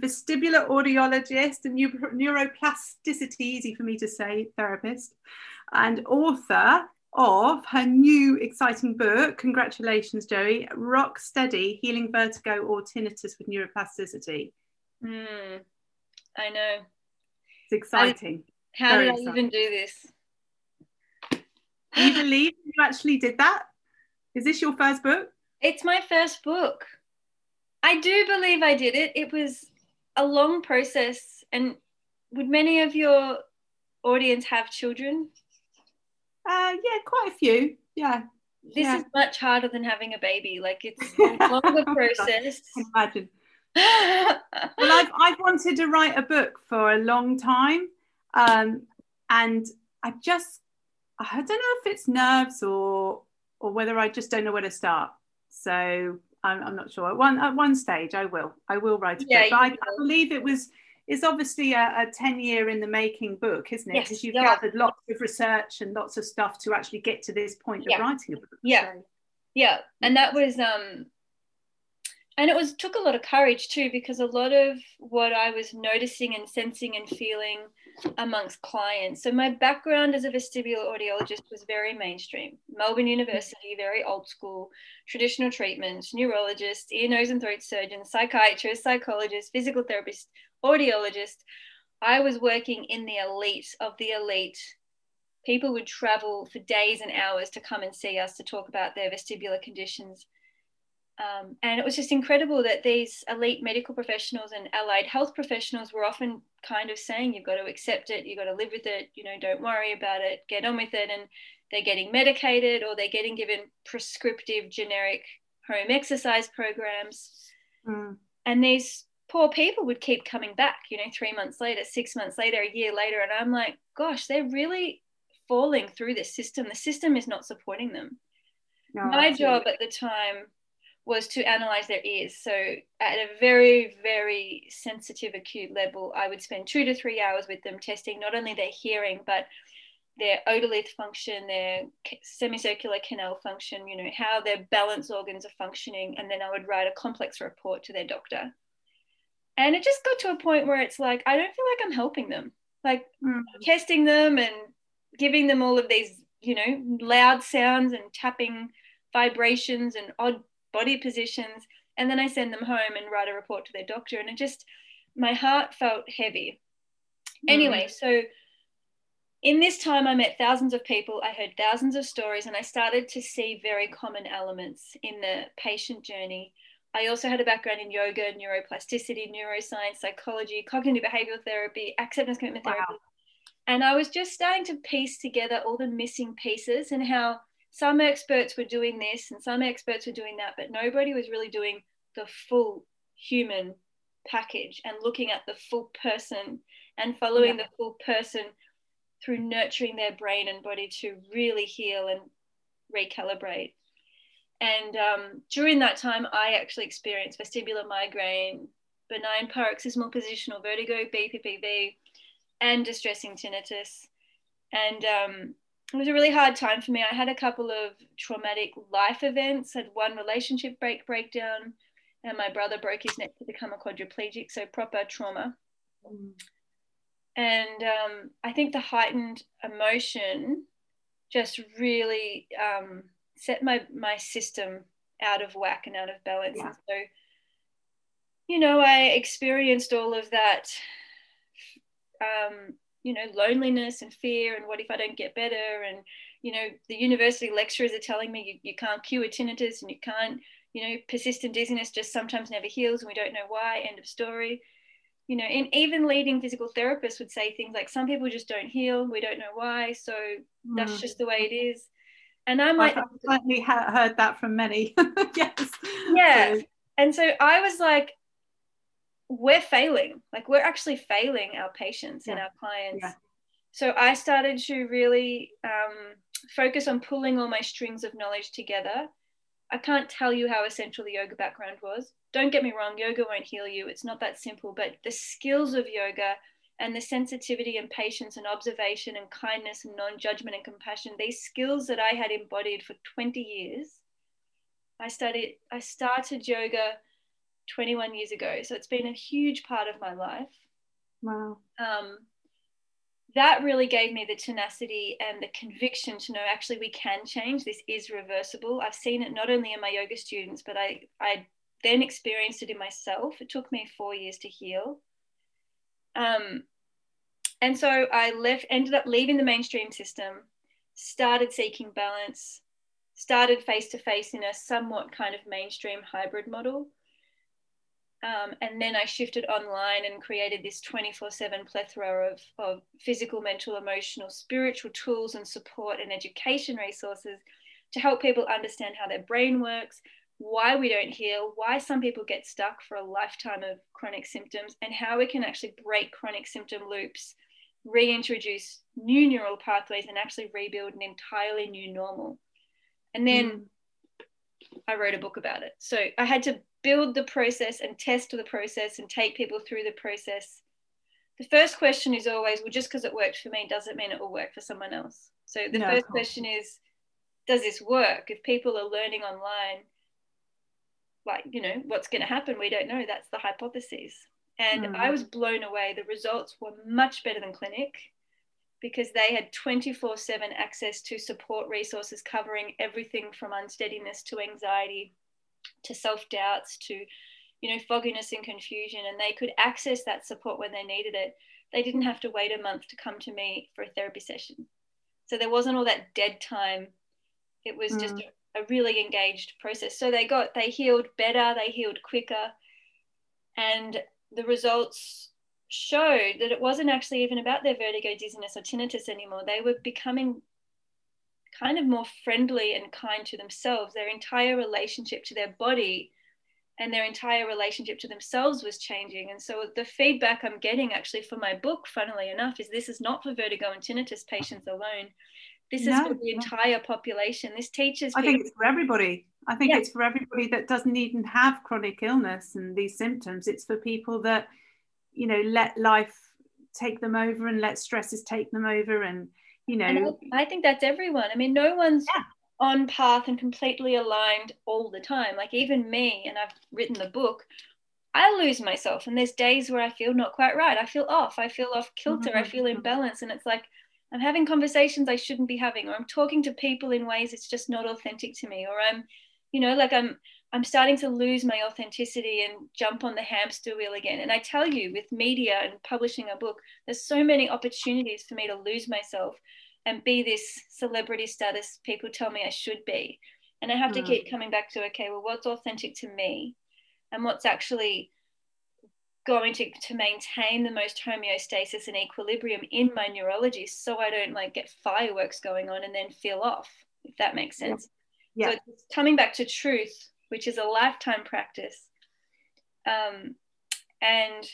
vestibular audiologist and neuroplasticity, easy for me to say, therapist, and author of her new exciting book. Congratulations, Joey. Rock Steady Healing Vertigo or Tinnitus with Neuroplasticity. Mm, I know. It's exciting. I, how Very did I exciting. even do this? Do you believe you actually did that? Is this your first book? It's my first book. I do believe I did it. It was a long process. And would many of your audience have children? Uh, yeah, quite a few. Yeah. This yeah. is much harder than having a baby. Like it's a longer process. imagine. well, I've, I've wanted to write a book for a long time. Um, and I just, I don't know if it's nerves or, or whether I just don't know where to start. So I'm, I'm not sure. At one at one stage, I will. I will write a yeah, book. But I, I, believe it was. It's obviously a, a, 10 year in the making book, isn't it? Because yes, you've yeah. gathered lots of research and lots of stuff to actually get to this point yeah. of writing a book. Yeah. So. Yeah. And that was um and it was took a lot of courage too because a lot of what I was noticing and sensing and feeling amongst clients. So my background as a vestibular audiologist was very mainstream. Melbourne University, very old school, traditional treatments, neurologist, ear, nose, and throat surgeon, psychiatrist, psychologist, physical therapist, audiologist. I was working in the elite of the elite. People would travel for days and hours to come and see us to talk about their vestibular conditions um, and it was just incredible that these elite medical professionals and allied health professionals were often kind of saying, you've got to accept it, you've got to live with it, you know, don't worry about it, get on with it. And they're getting medicated or they're getting given prescriptive generic home exercise programs. Mm. And these poor people would keep coming back, you know, three months later, six months later, a year later. And I'm like, gosh, they're really falling through this system. The system is not supporting them. No, My absolutely. job at the time was to analyze their ears. So at a very, very sensitive acute level, I would spend two to three hours with them testing not only their hearing, but their otolith function, their semicircular canal function, you know, how their balance organs are functioning. And then I would write a complex report to their doctor. And it just got to a point where it's like, I don't feel like I'm helping them. Like mm. testing them and giving them all of these, you know, loud sounds and tapping vibrations and odd body positions. And then I send them home and write a report to their doctor. And it just, my heart felt heavy. Mm. Anyway, so in this time, I met thousands of people, I heard thousands of stories, and I started to see very common elements in the patient journey. I also had a background in yoga, neuroplasticity, neuroscience, psychology, cognitive behavioral therapy, acceptance commitment wow. therapy. And I was just starting to piece together all the missing pieces and how some experts were doing this and some experts were doing that, but nobody was really doing the full human package and looking at the full person and following yeah. the full person through nurturing their brain and body to really heal and recalibrate. And um, during that time, I actually experienced vestibular migraine, benign paroxysmal positional vertigo, BPPV, and distressing tinnitus. And um, it was a really hard time for me. I had a couple of traumatic life events, had one relationship break breakdown, and my brother broke his neck to become a quadriplegic, so proper trauma. Mm. And um, I think the heightened emotion just really um, set my my system out of whack and out of balance. Yeah. And so, you know, I experienced all of that um, you know loneliness and fear and what if i don't get better? And you know the university lecturers are telling me you, you can't cure tinnitus and you can't you know persistent dizziness just sometimes never heals and we don't know why. End of story. You know and even leading physical therapists would say things like some people just don't heal. We don't know why. So mm. that's just the way it is. And i might i've certainly heard that from many. Yes. Yeah. So. and so i was like we're failing. Like we're actually failing our patients yeah. and our clients. Yeah. so i started to really um, focus on pulling all my strings of knowledge together. I can't tell you how essential the yoga background was. Don't get me wrong yoga won't heal you. It's not that simple but the skills of yoga and the sensitivity and patience and observation and kindness and non-judgment and compassion these skills that i had embodied for 20 years i studied i started yoga 21 years ago. So it's been a huge part of my life. Wow. Um, that really gave me the tenacity and the conviction to know actually we can change. This is reversible. I've seen it not only in my yoga students, but I, I then experienced it in myself. It took me four years to heal. Um, and so I left, ended up leaving the mainstream system, started seeking balance, started face to face in a somewhat kind of mainstream hybrid model. Um, and then I shifted online and created this 24 7 plethora of, of physical, mental, emotional, spiritual tools and support and education resources to help people understand how their brain works, why we don't heal, why some people get stuck for a lifetime of chronic symptoms, and how we can actually break chronic symptom loops, reintroduce new neural pathways, and actually rebuild an entirely new normal. And then mm. I wrote a book about it. So I had to build the process and test the process and take people through the process. The first question is always, well, just because it worked for me doesn't mean it will work for someone else. So the no, first question is, does this work? If people are learning online, like, you know, what's going to happen? We don't know. That's the hypothesis. And mm. I was blown away. The results were much better than clinic because they had 24 7 access to support resources covering everything from unsteadiness to anxiety to self doubts to you know fogginess and confusion and they could access that support when they needed it. They didn't have to wait a month to come to me for a therapy session. So there wasn't all that dead time. It was mm. just a, a really engaged process. So they got they healed better they healed quicker. And the results showed that it wasn't actually even about their vertigo, dizziness, or tinnitus anymore. They were becoming kind of more friendly and kind to themselves. Their entire relationship to their body and their entire relationship to themselves was changing. And so the feedback I'm getting actually for my book, funnily enough, is this is not for vertigo and tinnitus patients alone. This no, is for the entire population. This teaches. I people- think it's for everybody. I think yeah. it's for everybody that doesn't even have chronic illness and these symptoms. It's for people that you know let life take them over and let stresses take them over and you know I, I, think that's everyone. I mean no one's yeah. on path and completely aligned all the time. Like even me and i've written the book i lose myself and there's days where i feel not quite right. I feel off. I feel off kilter. Mm-hmm. i feel imbalanced and it's like i'm having conversations i shouldn't be having or i'm talking to people in ways it's just not authentic to me or i'm you know like i'm I'm starting to lose my authenticity and jump on the hamster wheel again. And I tell you, with media and publishing a book, there's so many opportunities for me to lose myself and be this celebrity status people tell me I should be. And I have mm. to keep coming back to, okay, well, what's authentic to me and what's actually going to, to maintain the most homeostasis and equilibrium in my neurology so I don't like get fireworks going on and then feel off, if that makes sense. Yeah. yeah. So coming back to truth which is a lifetime practice. Um, and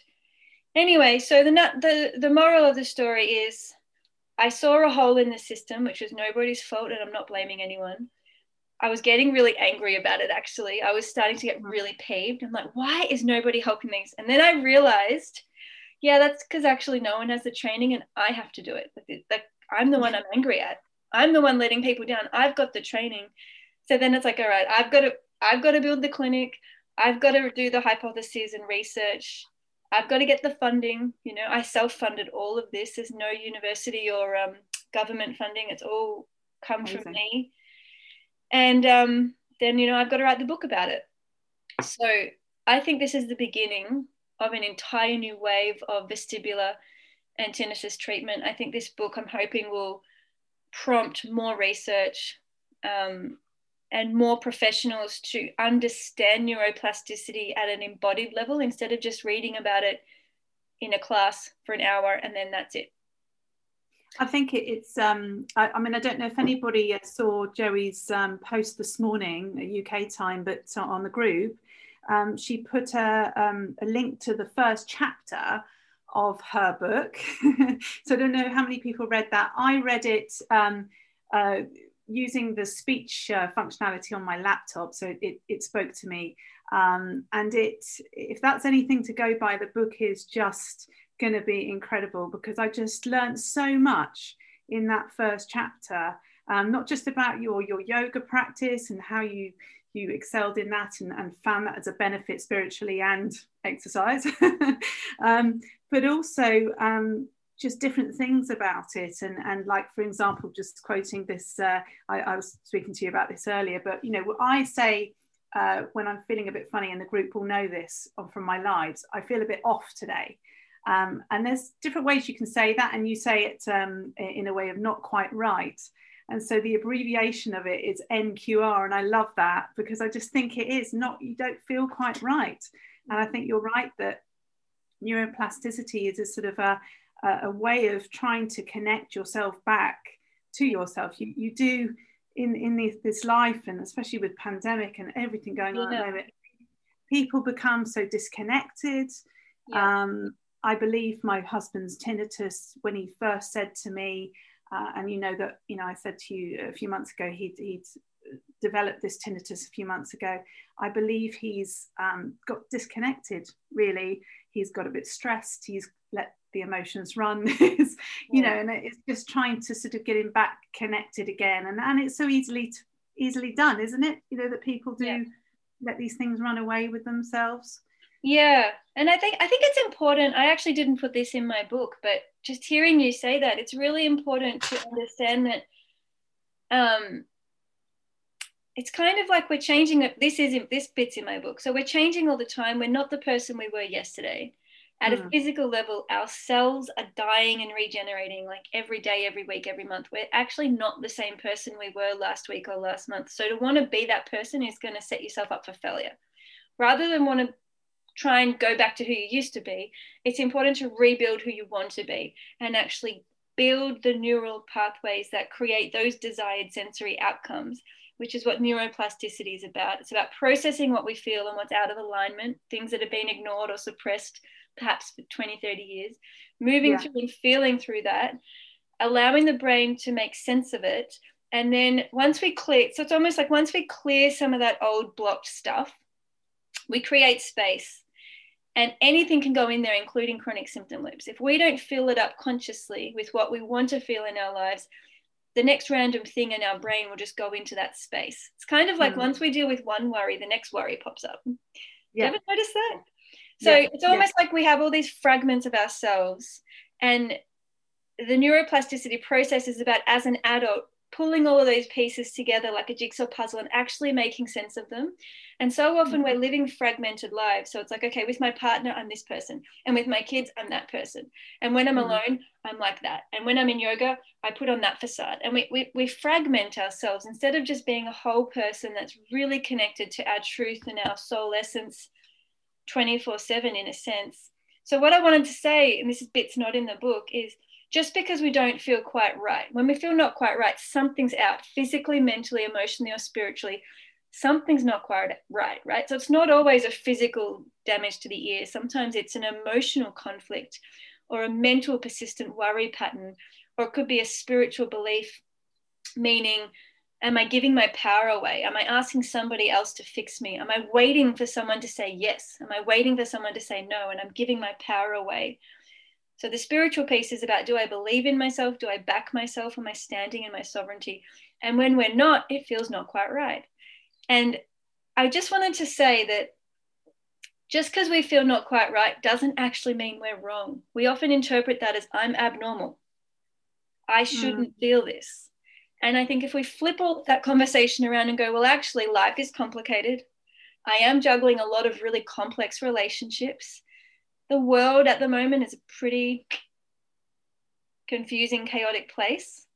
anyway, so the, the, the moral of the story is I saw a hole in the system, which was nobody's fault, and I'm not blaming anyone. I was getting really angry about it actually. I was starting to get really peeved. I'm like, why is nobody helping these? And then I realized, yeah, that's because actually no one has the training and I have to do it. Like, I'm the one I'm angry at. I'm the one letting people down. I've got the training. So then it's like, all right, I've got to I've got to build the clinic. I've got to do the hypotheses and research. I've got to get the funding. You know, I self funded all of this. There's no university or um, government funding. It's all come Amazing. from me. And um, then, you know, I've got to write the book about it. So I think this is the beginning of an entire new wave of vestibular and tinnitus treatment. I think this book, I'm hoping, will prompt more research um, and more professionals to understand neuroplasticity at an embodied level instead of just reading about it in a class for an hour and then that's it. I think it's, um, I, I, mean, I don't know if anybody uh, saw Joey's um, post this morning, UK time, but on the group, um, she put a, um, a link to the first chapter of her book. so I don't know how many people read that. I read it um, uh, using the speech uh, functionality on my laptop, so it, it spoke to me. Um, and it, if that's anything to go by, the book is just going to be incredible because I just learned so much in that first chapter. Um, not just about your your yoga practice and how you you excelled in that and, and found that as a benefit spiritually and exercise. um, but also um, just different things about it. And, and like, for example, just quoting this, uh, I, I, was speaking to you about this earlier, but, you know, I say uh, when I'm feeling a bit funny, and the group will know this from my lives, I feel a bit off today. Um, and there's different ways you can say that, and you say it um, in a way of not quite right. And so the abbreviation of it is NQR, and I love that because I just think it is not, you don't feel quite right. And I think you're right that neuroplasticity is a sort of a, a way of trying to connect yourself back to yourself. You, you do in, in this, this life, and especially with pandemic and everything going on at the moment, people become so disconnected. Yeah. Um, I believe my husband's tinnitus when he first said to me, uh, and you know that you know I said to you a few months ago he'd, he'd developed this tinnitus a few months ago. I believe he's um, got disconnected. Really, he's got a bit stressed. He's let the emotions run. is you yeah. know, and it's just trying to sort of get him back connected again. And and it's so easily to, easily done, isn't it? You know that people do yeah. let these things run away with themselves. Yeah, and I think I think it's important. I actually didn't put this in my book, but just hearing you say that, it's really important to understand that um, it's kind of like we're changing. This is this bit's in my book, so we're changing all the time. We're not the person we were yesterday. At mm. a physical level, our cells are dying and regenerating like every day, every week, every month. We're actually not the same person we were last week or last month. So to want to be that person is going to set yourself up for failure. Rather than want to try and go back to who you used to be. It's important to rebuild who you want to be and actually build the neural pathways that create those desired sensory outcomes, which is what neuroplasticity is about. It's about processing what we feel and what's out of alignment, things that have been ignored or suppressed perhaps for 20, 30 years, moving yeah. through and feeling through that, allowing the brain to make sense of it. And then once we clear, so it's almost like once we clear some of that old blocked stuff, we create space and anything can go in there, including chronic symptom loops. If we don't fill it up consciously with what we want to feel in our lives, the next random thing in our brain will just go into that space. It's kind of like mm. once we deal with one worry, the next worry pops up. Yeah. You ever notice that? So yeah. it's almost yeah. like we have all these fragments of ourselves, and the neuroplasticity process is about as an adult pulling all of those pieces together like a jigsaw puzzle and actually making sense of them. And so often we're mm-hmm. living fragmented lives. So it's like, okay, with my partner, I'm this person. And with my kids, I'm that person. And when I'm mm-hmm. alone, I'm like that. And when I'm in yoga, I put on that facade. And we, we, we fragment ourselves instead of just being a whole person that's really connected to our truth and our soul essence 24 7 in a sense. So, what I wanted to say, and this is bits not in the book, is just because we don't feel quite right, when we feel not quite right, something's out physically, mentally, emotionally, or spiritually. Something's not quite right, right? So it's not always a physical damage to the ear. Sometimes it's an emotional conflict or a mental persistent worry pattern, or it could be a spiritual belief, meaning, am I giving my power away? Am I asking somebody else to fix me? Am I waiting for someone to say yes? Am I waiting for someone to say no? And I'm giving my power away. So the spiritual piece is about do I believe in myself? Do I back myself? Am I standing in my sovereignty? And when we're not, it feels not quite right. And I just wanted to say that just because we feel not quite right doesn't actually mean we're wrong. We often interpret that as I'm abnormal. I shouldn't mm. feel this. And I think if we flip all that conversation around and go, well, actually, life is complicated. I am juggling a lot of really complex relationships the world at the moment is a pretty confusing, chaotic place.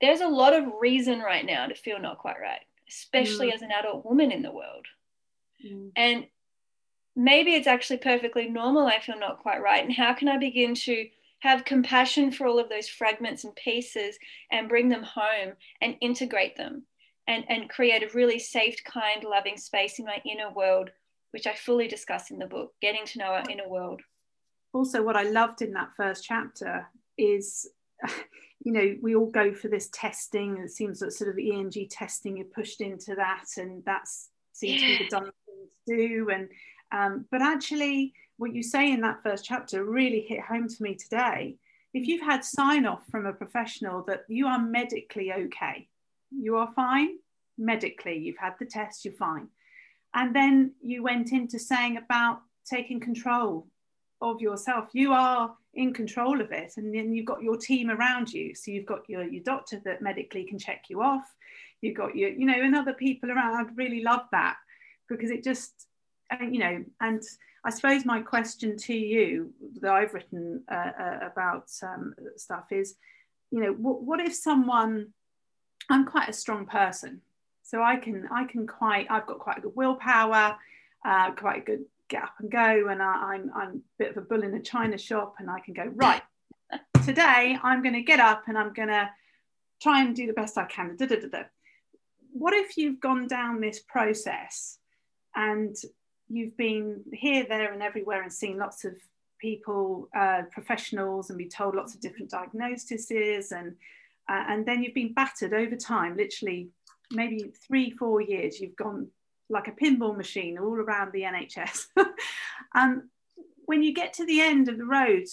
There's a lot of reason right now to feel not quite right, especially mm. as an adult woman in the world. Mm. And maybe it's actually perfectly normal I feel not quite right. And how can I begin to have compassion for all of those fragments and pieces and bring them home and integrate them and, and create a really safe, kind, loving space in my inner world which I fully discuss in the book, Getting to Know Our Inner World. Also, what I loved in that first chapter is, you know, we all go for this testing. It seems that sort of ENG testing, you're pushed into that, and that's seems yeah. to be the done thing to do. And um, but actually, what you say in that first chapter really hit home to me today. If you've had sign off from a professional that you are medically okay, you are fine, medically, you've had the test, you're fine. And then you went into saying about taking control of yourself. You are in control of it, and then you've got your team around you. So you've got your, your doctor that medically can check you off. You've got your, you know, and other people around. I'd really love that because it just, uh, you know, and I suppose my question to you that I've written uh, uh, about um, stuff is, you know, what, what if someone, I'm quite a strong person, so I can I can quite I've got quite a good willpower, uh, quite a good get up and go, and I, I'm I'm a bit of a bull in a china shop, and I can go right. Today I'm going to get up and I'm going to try and do the best I can. Da, da, da, da. What if you've gone down this process and you've been here, there, and everywhere and seen lots of people, uh, professionals, and be told lots of different diagnoses, and uh, and then you've been battered over time, literally maybe three, four years. You've gone like a pinball machine all around the NHS. and when you get to the end of the road,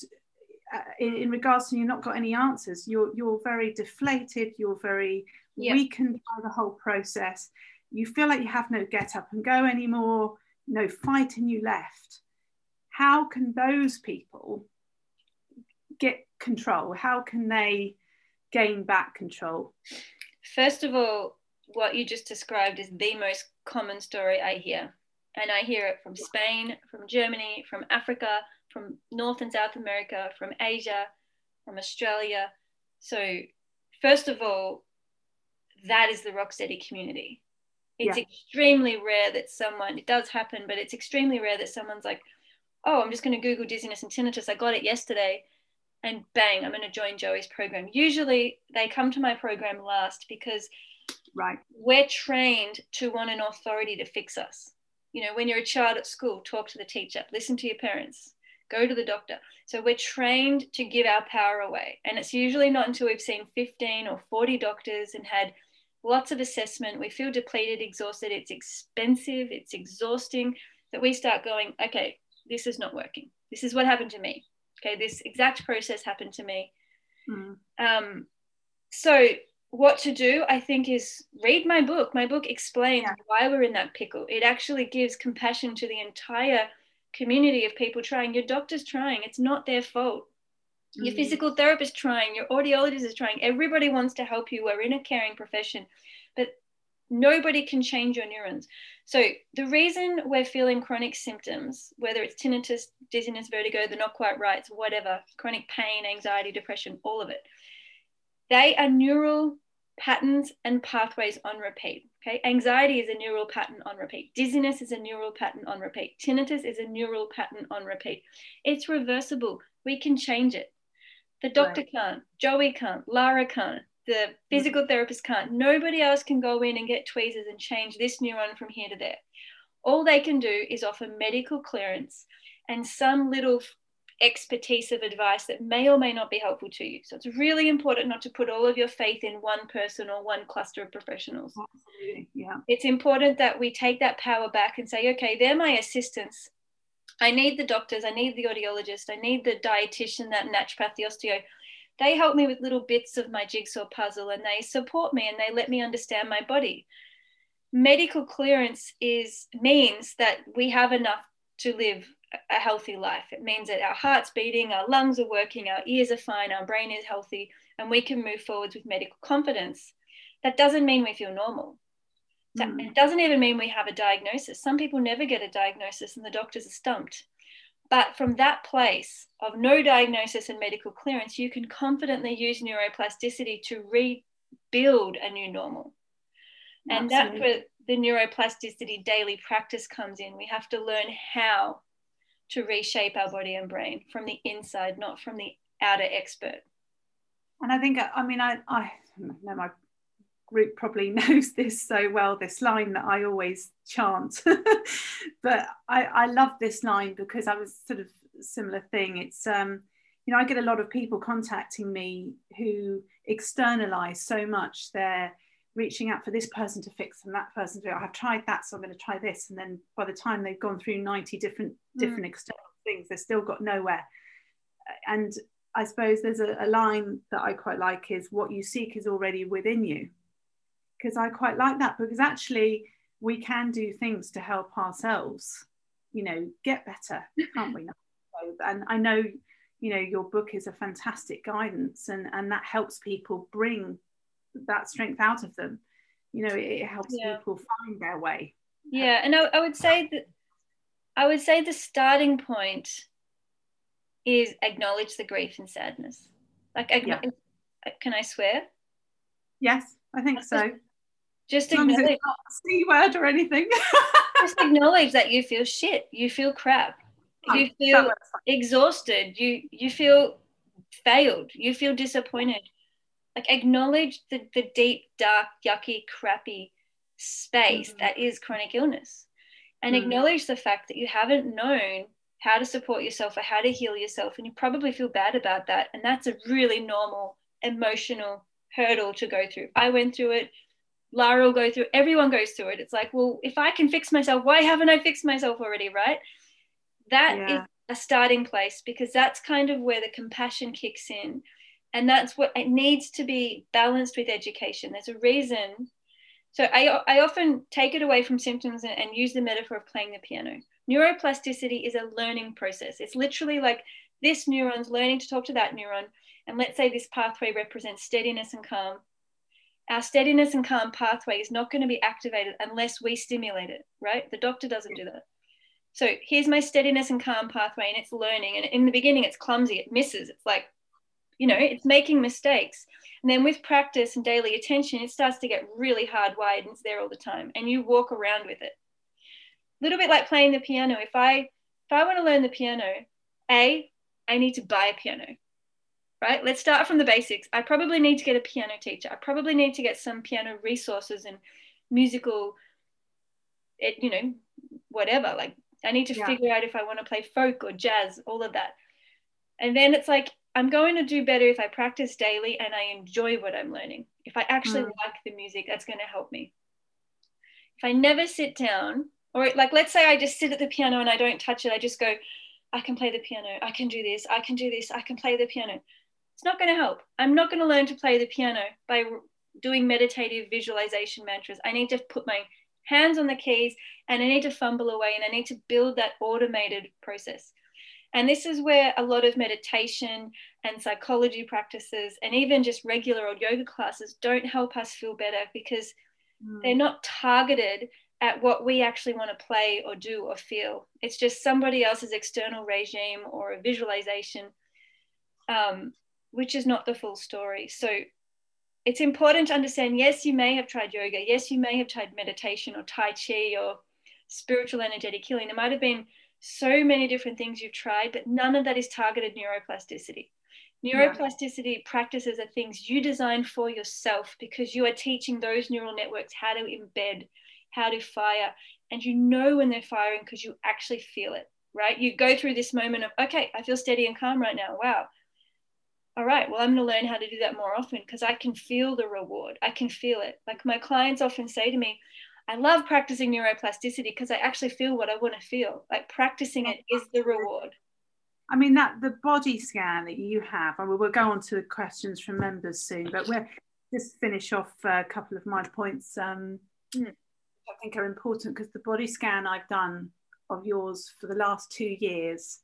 uh, in, in, regards to you not got any answers, you're you're very deflated. You're very yep. weakened by the whole process. You feel like you have no get up and go anymore no fight you left how can those people get control? How can they gain back control? First of all what you just described is the most common story i hear and i hear it from spain from germany from africa from north and south america from asia from australia. So first of all that is the rocksteady community it's yeah. extremely rare that someone, it does happen, but it's extremely rare that someone's like, oh, I'm just going to Google dizziness and tinnitus. I got it yesterday. And bang, I'm going to join Joey's program. Usually they come to my program last because right. we're trained to want an authority to fix us. You know, when you're a child at school, talk to the teacher, listen to your parents, go to the doctor. So we're trained to give our power away. And it's usually not until we've seen 15 or 40 doctors and had lots of assessment. We feel depleted, exhausted. It's expensive, it's exhausting that we start going, okay, this is not working. This is what happened to me. Okay, this exact process happened to me. Mm. Um, so, what to do, I think, is read my book. My book explains yeah. why we're in that pickle. It actually gives compassion to the entire community of people trying. Your doctor's trying, it's not their fault. Your mm. physical therapist trying, your audiologist is trying. Everybody wants to help you. We're in a caring profession, but nobody can change your neurons. So the reason we're feeling chronic symptoms, whether it's tinnitus, dizziness, vertigo, the not quite rights, whatever, chronic pain, anxiety, depression, all of it, they are neural patterns and pathways on repeat. Okay, anxiety is a neural pattern on repeat. Dizziness is a neural pattern on repeat. Tinnitus is a neural pattern on repeat. It's reversible. We can change it. The doctor right. can't, Joey can't, Lara can't, the mm. physical therapist can't. Nobody else can go in and get tweezers and change this neuron from here to there. All they can do is offer medical clearance and some little expertise of advice that may or may not be helpful to you. So it's really important not to put all of your faith in one person or one cluster of professionals. Absolutely. Yeah. It's important that we take that power back and say, okay, they're my assistants. I need the doctors, I need the audiologist, I need the dietitian, that naturopath, the osteo. They help me with little bits of my jigsaw puzzle and they support me and they let me understand my body. Medical clearance is means that we have enough to live a healthy life. It means that our heart's beating, our lungs are working, our ears are fine, our brain is healthy, and we can move forwards with medical confidence. That doesn't mean we feel normal. Mm. It doesn't even mean we have a diagnosis. Some people never get a diagnosis and the doctors are stumped. But from that place of no diagnosis and medical clearance, you can confidently use neuroplasticity to rebuild a new normal. And that's where the neuroplasticity daily practice comes in. We have to learn how to reshape our body and brain from the inside, not from the outer expert. And I think, I mean, I, I know my group probably knows this so well this line that I always chant. But I, I love this line because I was sort of similar thing. It's um you know I get a lot of people contacting me who externalize so much. They're reaching out for this person to fix and that person to I've tried that so I'm going to try this. And then by the time they've gone through 90 different mm. different external things they've still got nowhere. And I suppose there's a, a line that I quite like is what you seek is already within you because I quite like that because actually we can do things to help ourselves, you know, get better, can't we? And I know, you know, your book is a fantastic guidance and, and that helps people bring that strength out of them. You know, it, it helps yeah. people find their way. Yeah. And I, I would say that I would say the starting point is acknowledge the grief and sadness. Like, yeah. can I swear? Yes, I think so. Just acknowledge c word or anything. just acknowledge that you feel shit. You feel crap. Oh, you feel exhausted. You you feel failed. You feel disappointed. Like acknowledge the, the deep, dark, yucky, crappy space mm-hmm. that is chronic illness. And mm-hmm. acknowledge the fact that you haven't known how to support yourself or how to heal yourself. And you probably feel bad about that. And that's a really normal emotional hurdle to go through. I went through it. Lara will go through everyone goes through it. It's like, well, if I can fix myself, why haven't I fixed myself already? Right. That yeah. is a starting place because that's kind of where the compassion kicks in. And that's what it needs to be balanced with education. There's a reason. So I, I often take it away from symptoms and, and use the metaphor of playing the piano. Neuroplasticity is a learning process. It's literally like this neuron's learning to talk to that neuron. And let's say this pathway represents steadiness and calm our steadiness and calm pathway is not going to be activated unless we stimulate it, right? The doctor doesn't do that. So here's my steadiness and calm pathway, and it's learning. And in the beginning, it's clumsy, it misses. It's like, you know, it's making mistakes. And then with practice and daily attention, it starts to get really hardwired and it's there all the time. And you walk around with it. A little bit like playing the piano. If I if I want to learn the piano, A, I need to buy a piano right? Let's start from the basics. I probably need to get a piano teacher. I probably need to get some piano resources and musical, it, you know, whatever. Like I need to yeah. figure out if I want to play folk or jazz, all of that. And then it's like, I'm going to do better if I practice daily and I enjoy what I'm learning. If I actually mm. like the music, that's going to help me. If I never sit down, or like, let's say I just sit at the piano and I don't touch it, I just go, I can play the piano, I can do this, I can do this, I can play the piano it's not going to help. I'm not going to learn to play the piano by doing meditative visualization mantras. I need to put my hands on the keys and I need to fumble away and I need to build that automated process. And this is where a lot of meditation and psychology practices and even just regular old yoga classes don't help us feel better because mm. they're not targeted at what we actually want to play or do or feel. It's just somebody else's external regime or a visualization. Um, which is not the full story. So it's important to understand yes, you may have tried yoga. Yes, you may have tried meditation or Tai Chi or spiritual energetic healing. There might have been so many different things you've tried, but none of that is targeted neuroplasticity. Neuroplasticity yeah. practices are things you design for yourself because you are teaching those neural networks how to embed, how to fire, and you know when they're firing because you actually feel it, right? You go through this moment of, okay, I feel steady and calm right now. Wow all right, well, I'm going to learn how to do that more often because I can feel the reward. I can feel it. Like my clients often say to me, I love practicing neuroplasticity because I actually feel what I want to feel. Like practicing it is the reward. I mean, that the body scan that you have, I mean, we'll go on to the questions from members soon, but we'll just finish off a couple of my points um, mm. I think are important because the body scan I've done of yours for the last two years,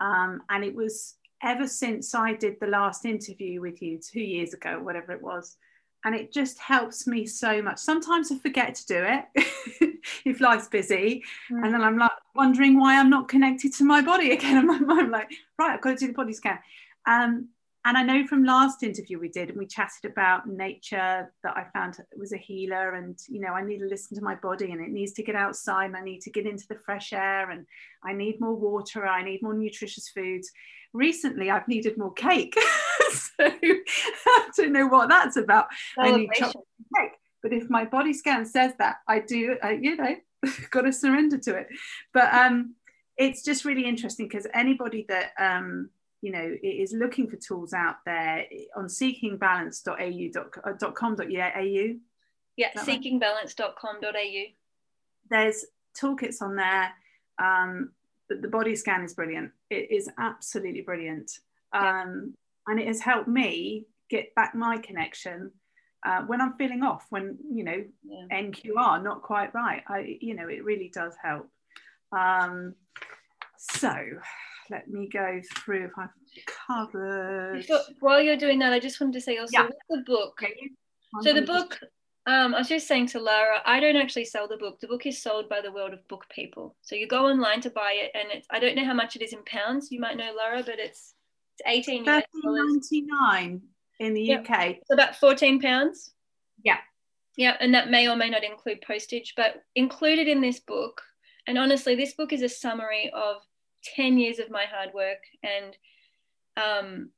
um, and it was ever since I did the last interview with you two years ago, whatever it was. And it just helps me so much. Sometimes I forget to do it if life's busy. Mm. And then I'm like wondering why I'm not connected to my body again. And I'm like, right, I've got to do the body scan. Um, and I know from last interview we did, and we chatted about nature that I found was a healer, and you know I need to listen to my body, and it needs to get outside, and I need to get into the fresh air, and I need more water, I need more nutritious foods recently I've needed more cake. so I don't know what that's about. I need chocolate cake. But if my body scan says that, I do, uh, you know, got to surrender to it. But um, it's just really interesting because anybody that, um, you know, it is looking for tools out there on seekingbalance.au.com.au. Yeah, seekingbalance.com.au. There's toolkits on there. Um, the, body scan is brilliant. It is absolutely brilliant. Um, and it has helped me get back my connection uh, when I'm feeling off, when you know yeah. NQR not quite right. I you know it really does help. Um, so let me go through if I've covered. while you're doing that, I just wanted to say also yeah. the book. So the book, um, I was just saying to Lara, I don't actually sell the book. The book is sold by the World of Book People. So you go online to buy it, and it's I don't know how much it is in pounds. You might know Lara, but it's it's eighteen. ninety nine in the yep. UK. It's about fourteen pounds. Yeah. Yeah, and that may or may not include postage, but included in this book, and honestly, this book is a summary of 10 years of my hard work. And um,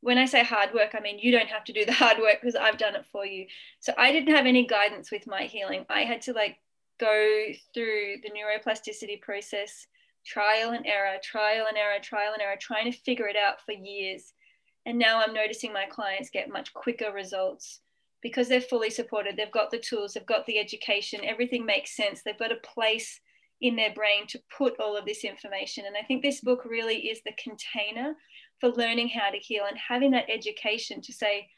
when I say hard work, I mean you don't have to do the hard work because I've done it for you. So I didn't have any guidance with my healing. I had to like go through the neuroplasticity process, trial and error, trial and error, trial and error, trying to figure it out for years. And now I'm noticing my clients get much quicker results because they're fully supported. They've got the tools, they've got the education, everything makes sense. They've got a place in their brain to put all of this information. And I think this book really is the container for learning how to heal and having that education to say,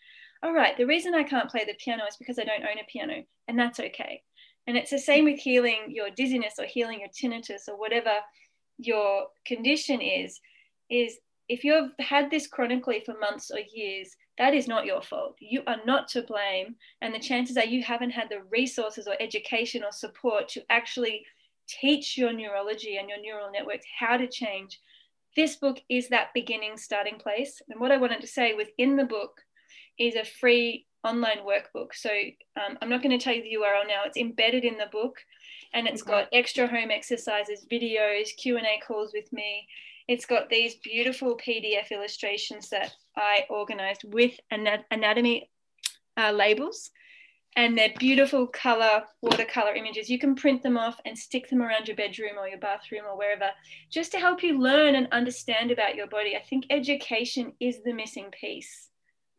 all right, the reason I can't play the piano is because I don't own a piano, and that's okay. And it's the same with healing your dizziness or healing your tinnitus or whatever your condition is, is if you've had this chronically for months or years, that is not your fault. You are not to blame. And the chances are you haven't had the resources or education or support to actually teach your neurology and your neural networks how to change. This book is that beginning starting place. And what I wanted to say within the book is a free online workbook. So um, I'm not going to tell you the URL now. It's embedded in the book, and it's okay. got extra home exercises, videos, Q and A calls with me. It's got these beautiful PDF illustrations that I organized with anatomy uh, labels and they're beautiful color watercolor images. You can print them off and stick them around your bedroom or your bathroom or wherever just to help you learn and understand about your body. I think education is the missing piece.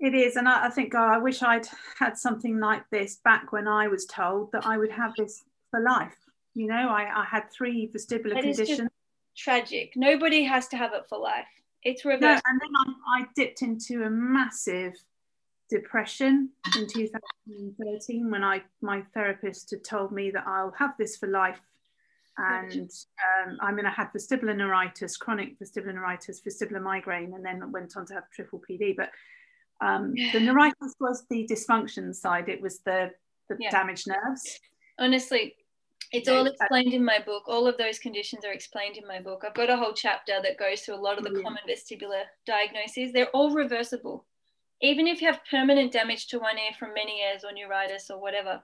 It is and i, I think oh, i wish i'd had something like this back when i was told that i would have this for life. You know i, I had three vestibular that conditions. tragic. Nobody has to have it for life. It's reversed. No, and then I, I dipped into a massive depression in 2013 when I my therapist had told me that I'll have this for life. And um, I mean, I had vestibular neuritis, chronic vestibular neuritis, vestibular migraine, and then went on to have triple PD. But um, yeah. the neuritis was the dysfunction side; it was the the yeah. damaged nerves. Honestly, it's all explained in my book. All of those conditions are explained in my book. I've got a whole chapter that goes through a lot of the yeah. common vestibular diagnoses. They're all reversible even if you have permanent damage to one ear from many years or neuritis or whatever,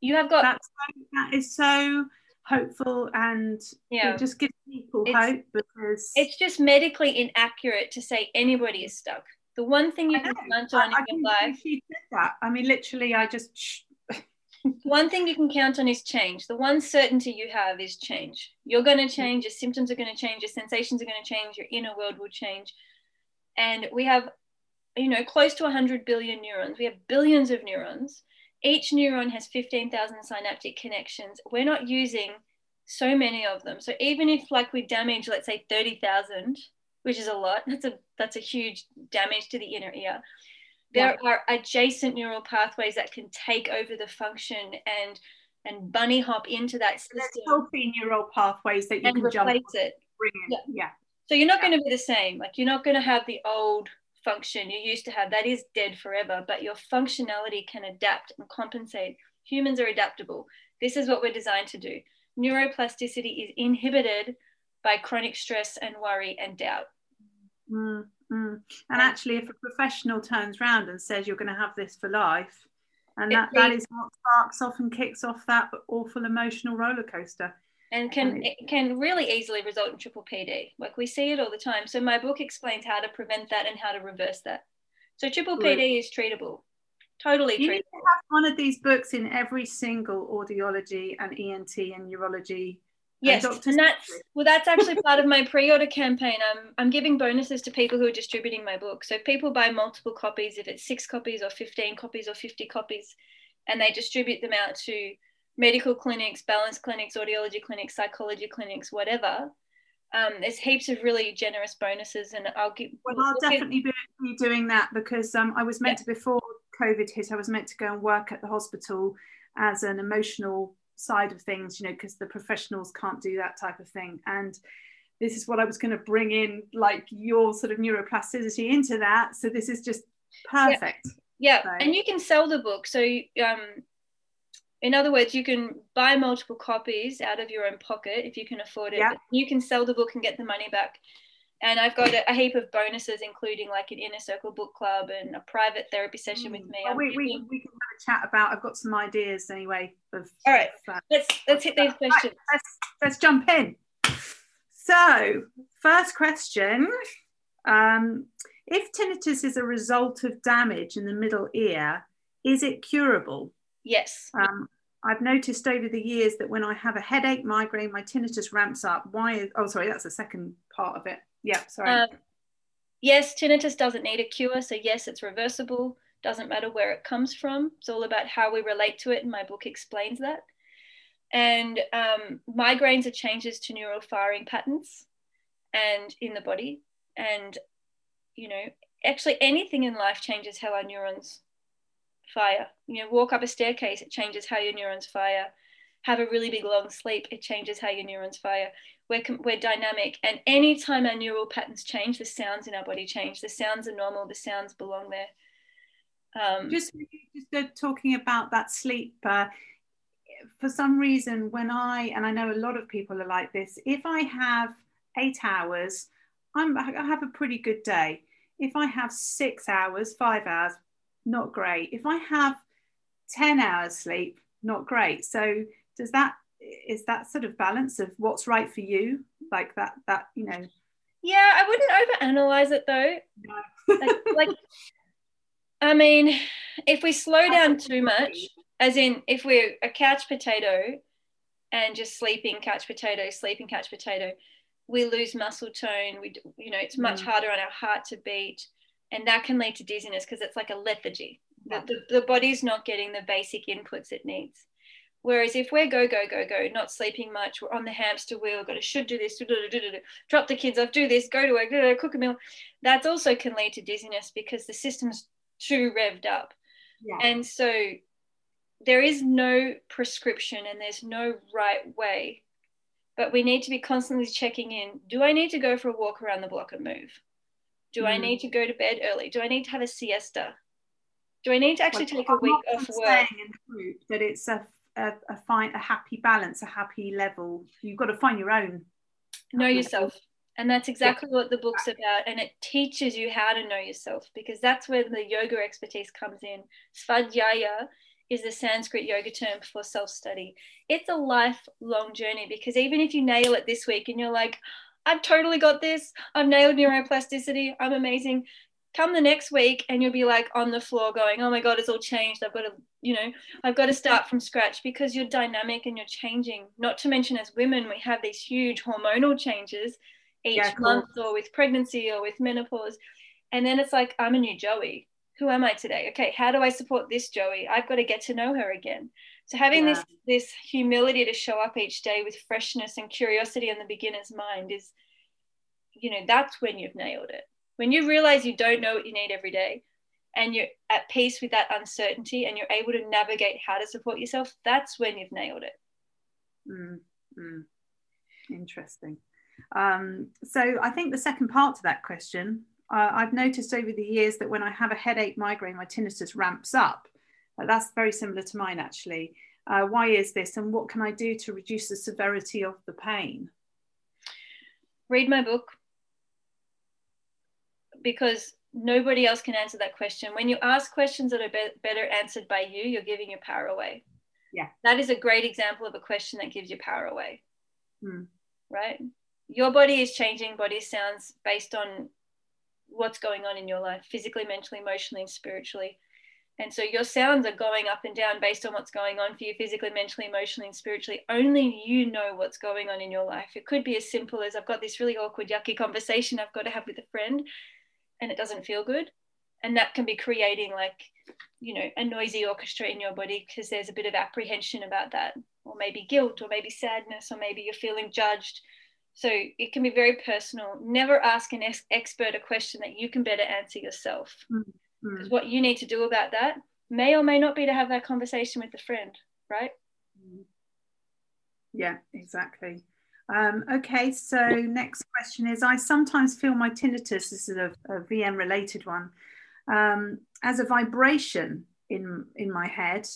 you have got That's, that is so hopeful and yeah. it just gives people it's, hope because it's just medically inaccurate to say anybody is stuck. The one thing you can count on I, in your life. Said that. I mean, literally, I just. one thing you can count on is change. The one certainty you have is change. You're going to change. Your symptoms are going to change. Your sensations are going to change. Your inner world will change. And we have you know, close to 100 billion neurons. We have billions of neurons. Each neuron has 15,000 synaptic connections. We're not using so many of them. So even if like we damage, let's say 30,000, which is a lot, that's a that's a huge damage to the inner ear. There yeah. are adjacent neural pathways that can take over the function and and bunny hop into that system. There's healthy neural pathways that you can jump it. Yeah. yeah. So you're not yeah. going to be the same. Like you're not going to have the old function. You used to have that is dead forever but your functionality can adapt and compensate. Humans are adaptable. This is what we're designed to do. Neuroplasticity is inhibited by chronic stress and worry and doubt. Mm, mm. and actually if a professional turns around and says you're going to have this for life and that, that is what sparks off and kicks off that awful emotional roller coaster and can it can really easily result in triple PD. Like we see it all the time. So my book explains how to prevent that and how to reverse that. So triple PD is treatable, totally you treatable. Need to have one of these books in every single audiology and ENT and neurology. Yes, and, and that's well, that's actually part of my pre-order campaign. I'm I'm giving bonuses to people who are distributing my book. So if people buy multiple copies, if it's six copies or fifteen copies or fifty copies, and they distribute them out to medical clinics, balance clinics, audiology clinics, psychology clinics, whatever. Um, there's heaps of really generous bonuses, and I'll give. Well, I'll definitely be doing that because um, I was meant yeah. to before COVID hit, I was meant to go and work at the hospital as an emotional side of things, you know, because the professionals can't do that type of thing. And this is what I was going to bring in, like your sort of neuroplasticity into that. So this is just perfect. Yeah, yeah. So. and you can sell the book. So um, in other words, you can buy multiple copies out of your own pocket if you can afford it. Yeah. You can sell the book and get the money back. And I've got a, a, heap of bonuses, including like an inner circle book club and a private therapy session with me. Well, we, we, we, can have a chat about. I've got some ideas anyway. Of, All right, of, uh, let's let's hit these questions. Right, let's let's jump in. So, first question: um, If tinnitus is a result of damage in the middle ear, is it curable? Yes. Um, I've noticed over the years that when I have a headache, migraine, my tinnitus ramps up. Why? Is, oh, sorry, that's the second part of it. Yeah, sorry. Um, yes, tinnitus doesn't need a cure. So, yes, it's reversible. Doesn't matter where it comes from. It's all about how we relate to it. And my book explains that. And um, migraines are changes to neural firing patterns and in the body. And, you know, actually anything in life changes how our neurons fire. You know, walk up a staircase, it changes how your neurons fire. Have a really big long sleep, it changes how your neurons fire. We're, we're dynamic. And anytime our neural patterns change, the sounds in our body change. The sounds are normal, the sounds belong there. Um, just just talking about that sleep, uh, for some reason, when I, and I know a lot of people are like this, if I have eight hours, I'm, I have a pretty good day. If I have six hours, five hours, not great. If I have 10 hours sleep, not great. So does that is that sort of balance of what's right for you? Like that that, you know. Yeah, I wouldn't overanalyze it though. No. like, like I mean, if we slow down too much, as in if we're a couch potato and just sleeping couch potato, sleeping couch potato, we lose muscle tone. We, you know, it's much mm. harder on our heart to beat and that can lead to dizziness because it's like a lethargy. The, the, the body's not getting the basic inputs it needs. Whereas if we're go, go, go, go, not sleeping much, we're on the hamster wheel, got to should do this, do, do, do, drop the kids off, do this, go to work, cook a meal, that also can lead to dizziness because the system's too revved up. Yeah. And so there is no prescription and there's no right way, but we need to be constantly checking in. Do I need to go for a walk around the block and move? Do mm. I need to go to bed early? Do I need to have a siesta? Do I need to actually take a week off work? Group, that it's a, a, a fine a happy balance, a happy level. You've got to find your own. Know yourself. Level. And that's exactly yeah. what the book's about. And it teaches you how to know yourself because that's where the yoga expertise comes in. Svadhyaya is the Sanskrit yoga term for self study. It's a lifelong journey because even if you nail it this week and you're like, I've totally got this. I've nailed neuroplasticity. I'm amazing. Come the next week and you'll be like on the floor going, oh my God, it's all changed. I've got to, you know, I've got to start from scratch because you're dynamic and you're changing. Not to mention, as women, we have these huge hormonal changes each yeah, cool. month or with pregnancy or with menopause. And then it's like, I'm a new Joey. Who am I today? Okay, how do I support this Joey? I've got to get to know her again. So having yeah. this this humility to show up each day with freshness and curiosity in the beginner's mind is, you know, that's when you've nailed it. When you realize you don't know what you need every day and you're at peace with that uncertainty and you're able to navigate how to support yourself, that's when you've nailed it. Mm, mm. Interesting. Um, so I think the second part to that question, uh, I've noticed over the years that when I have a headache, migraine, my tinnitus ramps up. That's very similar to mine, actually. Uh, why is this, and what can I do to reduce the severity of the pain? Read my book because nobody else can answer that question. When you ask questions that are be- better answered by you, you're giving your power away. Yeah. That is a great example of a question that gives your power away. Hmm. Right? Your body is changing, body sounds based on what's going on in your life, physically, mentally, emotionally, and spiritually. And so your sounds are going up and down based on what's going on for you physically, mentally, emotionally, and spiritually. Only you know what's going on in your life. It could be as simple as I've got this really awkward, yucky conversation I've got to have with a friend and it doesn't feel good. And that can be creating like, you know, a noisy orchestra in your body because there's a bit of apprehension about that, or maybe guilt, or maybe sadness, or maybe you're feeling judged. So it can be very personal. Never ask an ex- expert a question that you can better answer yourself. Mm-hmm because what you need to do about that may or may not be to have that conversation with the friend, right? Yeah, exactly. Um, okay, so next question is I sometimes feel my tinnitus, this is a, a VM related one, um, as a vibration in, in my head.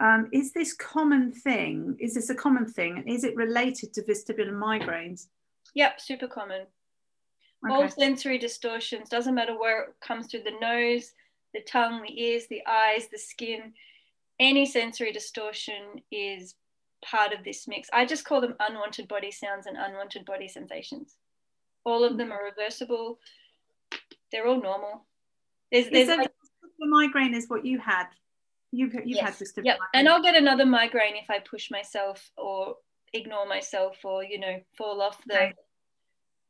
Um, is this common thing? Is this a common thing? Is it related to vestibular migraines? Yep, super common. Okay. All sensory distortions, doesn't matter where it comes through the nose, the tongue, the ears, the eyes, the skin, any sensory distortion is part of this mix. I just call them unwanted body sounds and unwanted body sensations. All of them are reversible. They're all normal. There's, there's like, the migraine is what you had. You've, you've yes. had vestibular yep. And I'll get another migraine if I push myself or ignore myself or, you know, fall off the. Okay.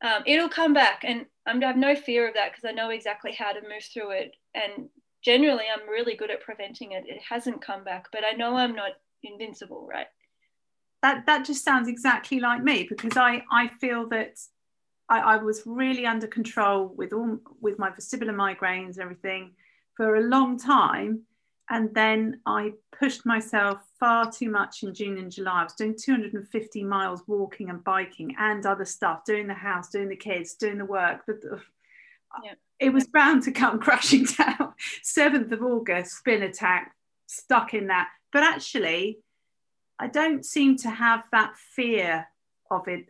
Um, it'll come back and I'm, I have no fear of that because I know exactly how to move through it. And generally, I'm really good at preventing it. It hasn't come back, but I know I'm not invincible, right? that that just sounds exactly like me because I I feel that I, I was really under control with all with my vestibular migraines and everything for a long time and then I pushed myself far too much in June and July. I was doing 250 miles walking and biking and other stuff, doing the house, doing the kids, doing the work. But yeah. it was bound to come crashing down. 7th of August, spin attack, stuck in that. But actually, I don't seem to have that fear of it.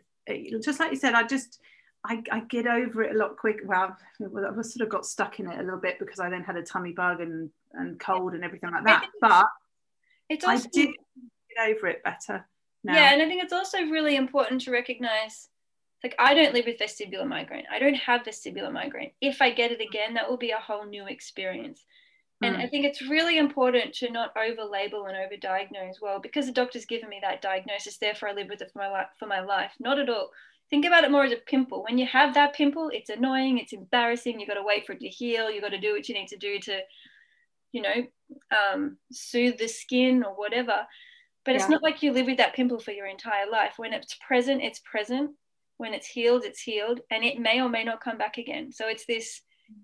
Just like you said, I just I, I get over it a lot quicker. Well, I sort of got stuck in it a little bit because I then had a tummy bug and, and cold and everything like that. But it's also, I did get over it better. Now. Yeah, and I think it's also really important to recognize like I don't live with vestibular migraine. I don't have vestibular migraine. If I get it again, that will be a whole new experience. And mm. I think it's really important to not over label and over diagnose. Well, because the doctor's given me that diagnosis, therefore I live with it for my life. For my life, not at all. Think about it more as a pimple. When you have that pimple, it's annoying, it's embarrassing. you've got to wait for it to heal. you've got to do what you need to do to, you know, um, soothe the skin or whatever. But yeah. it's not like you live with that pimple for your entire life. When it's present, it's present. When it's healed, it's healed, and it may or may not come back again. So it's this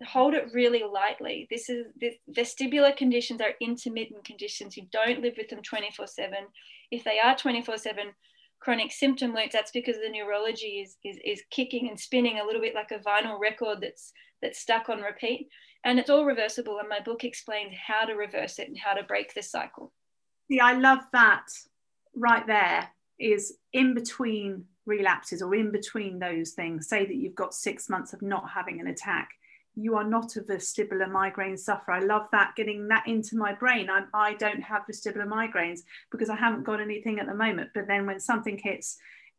hold it really lightly. This is this vestibular conditions are intermittent conditions. You don't live with them 24 7. If they are 24 7 chronic symptom loops, that's because the neurology is, is, is kicking and spinning a little bit like a vinyl record that's that's stuck on repeat. And it's all reversible. And my book explains how to reverse it and how to break the cycle. See, I love that right there is in between relapses or in between those things. Say that you've got six months of not having an attack you are not a vestibular migraine sufferer. I love that, getting that into my brain. I, I don't have vestibular migraines because I haven't got anything at the moment. But then when something hits,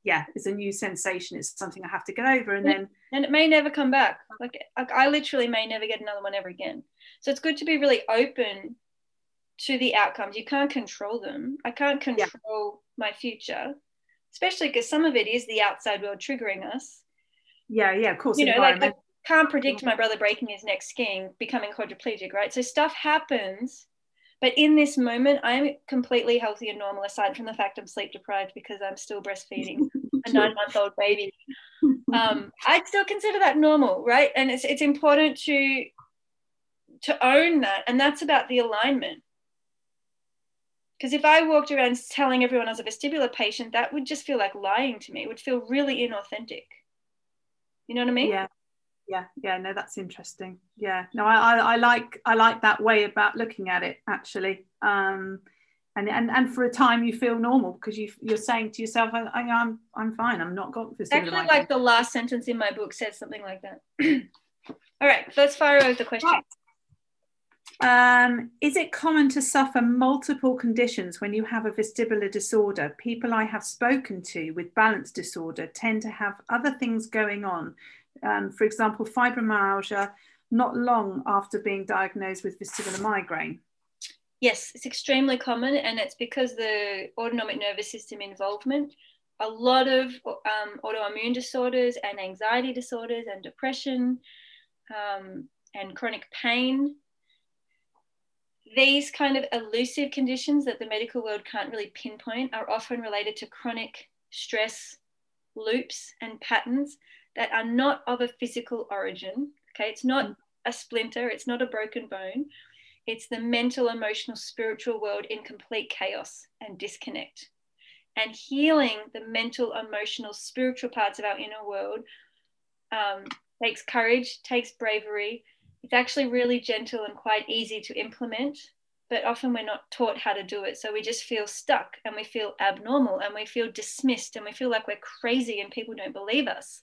yeah, it's a new sensation. It's something I have to get over. And then. And it may never come back. Like, like I literally may never get another one ever again. So it's good to be really open to the outcomes. You can't control them. I can't control yeah. my future, especially because some of it is the outside world triggering us. Yeah, yeah, of course. You know, like, like can't predict my brother breaking his neck skiing, becoming quadriplegic, right? So stuff happens. But in this moment, I'm completely healthy and normal, aside from the fact I'm sleep deprived because I'm still breastfeeding a nine month old baby. Um, I still consider that normal, right? And it's, it's important to, to own that. And that's about the alignment. Because if I walked around telling everyone I was a vestibular patient, that would just feel like lying to me. It would feel really inauthentic. You know what I mean? Yeah yeah yeah no that's interesting yeah no I, I, I like i like that way about looking at it actually um and and and for a time you feel normal because you you're saying to yourself I, I, am I'm fine I'm not got this actually like the last sentence in my book says something like that all right let's fire over the question right. Um, is it common to suffer multiple conditions when you have a vestibular disorder? People I have spoken to with balance disorder tend to have other things going on um, for example, fibromyalgia, not long after being diagnosed with vestibular migraine? Yes, it's extremely common, and it's because the autonomic nervous system involvement. A lot of um, autoimmune disorders and anxiety disorders and depression um, and chronic pain. These kind of elusive conditions that the medical world can't really pinpoint are often related to chronic stress loops and patterns that are not of a physical origin. Okay, it's not a splinter, it's not a broken bone. It's the mental, emotional, spiritual world in complete chaos and disconnect. And healing the mental, emotional, spiritual parts of our inner world um, takes courage, takes bravery. It's actually really gentle and quite easy to implement, but often we're not taught how to do it. So we just feel stuck and we feel abnormal and we feel dismissed and we feel like we're crazy and people don't believe us.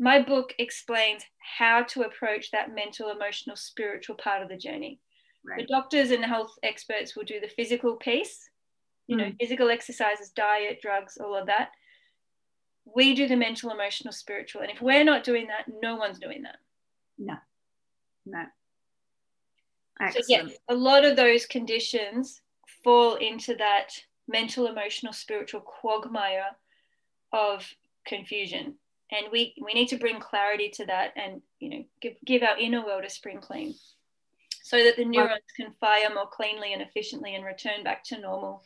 My book explains how to approach that mental, emotional, spiritual part of the journey. Right. The doctors and the health experts will do the physical piece, you mm. know, physical exercises, diet, drugs, all of that. We do the mental, emotional, spiritual. And if we're not doing that, no one's doing that. No, no. Excellent. So, yes, a lot of those conditions fall into that mental, emotional, spiritual quagmire of confusion. And we, we need to bring clarity to that and, you know, give, give our inner world a spring clean so that the neurons can fire more cleanly and efficiently and return back to normal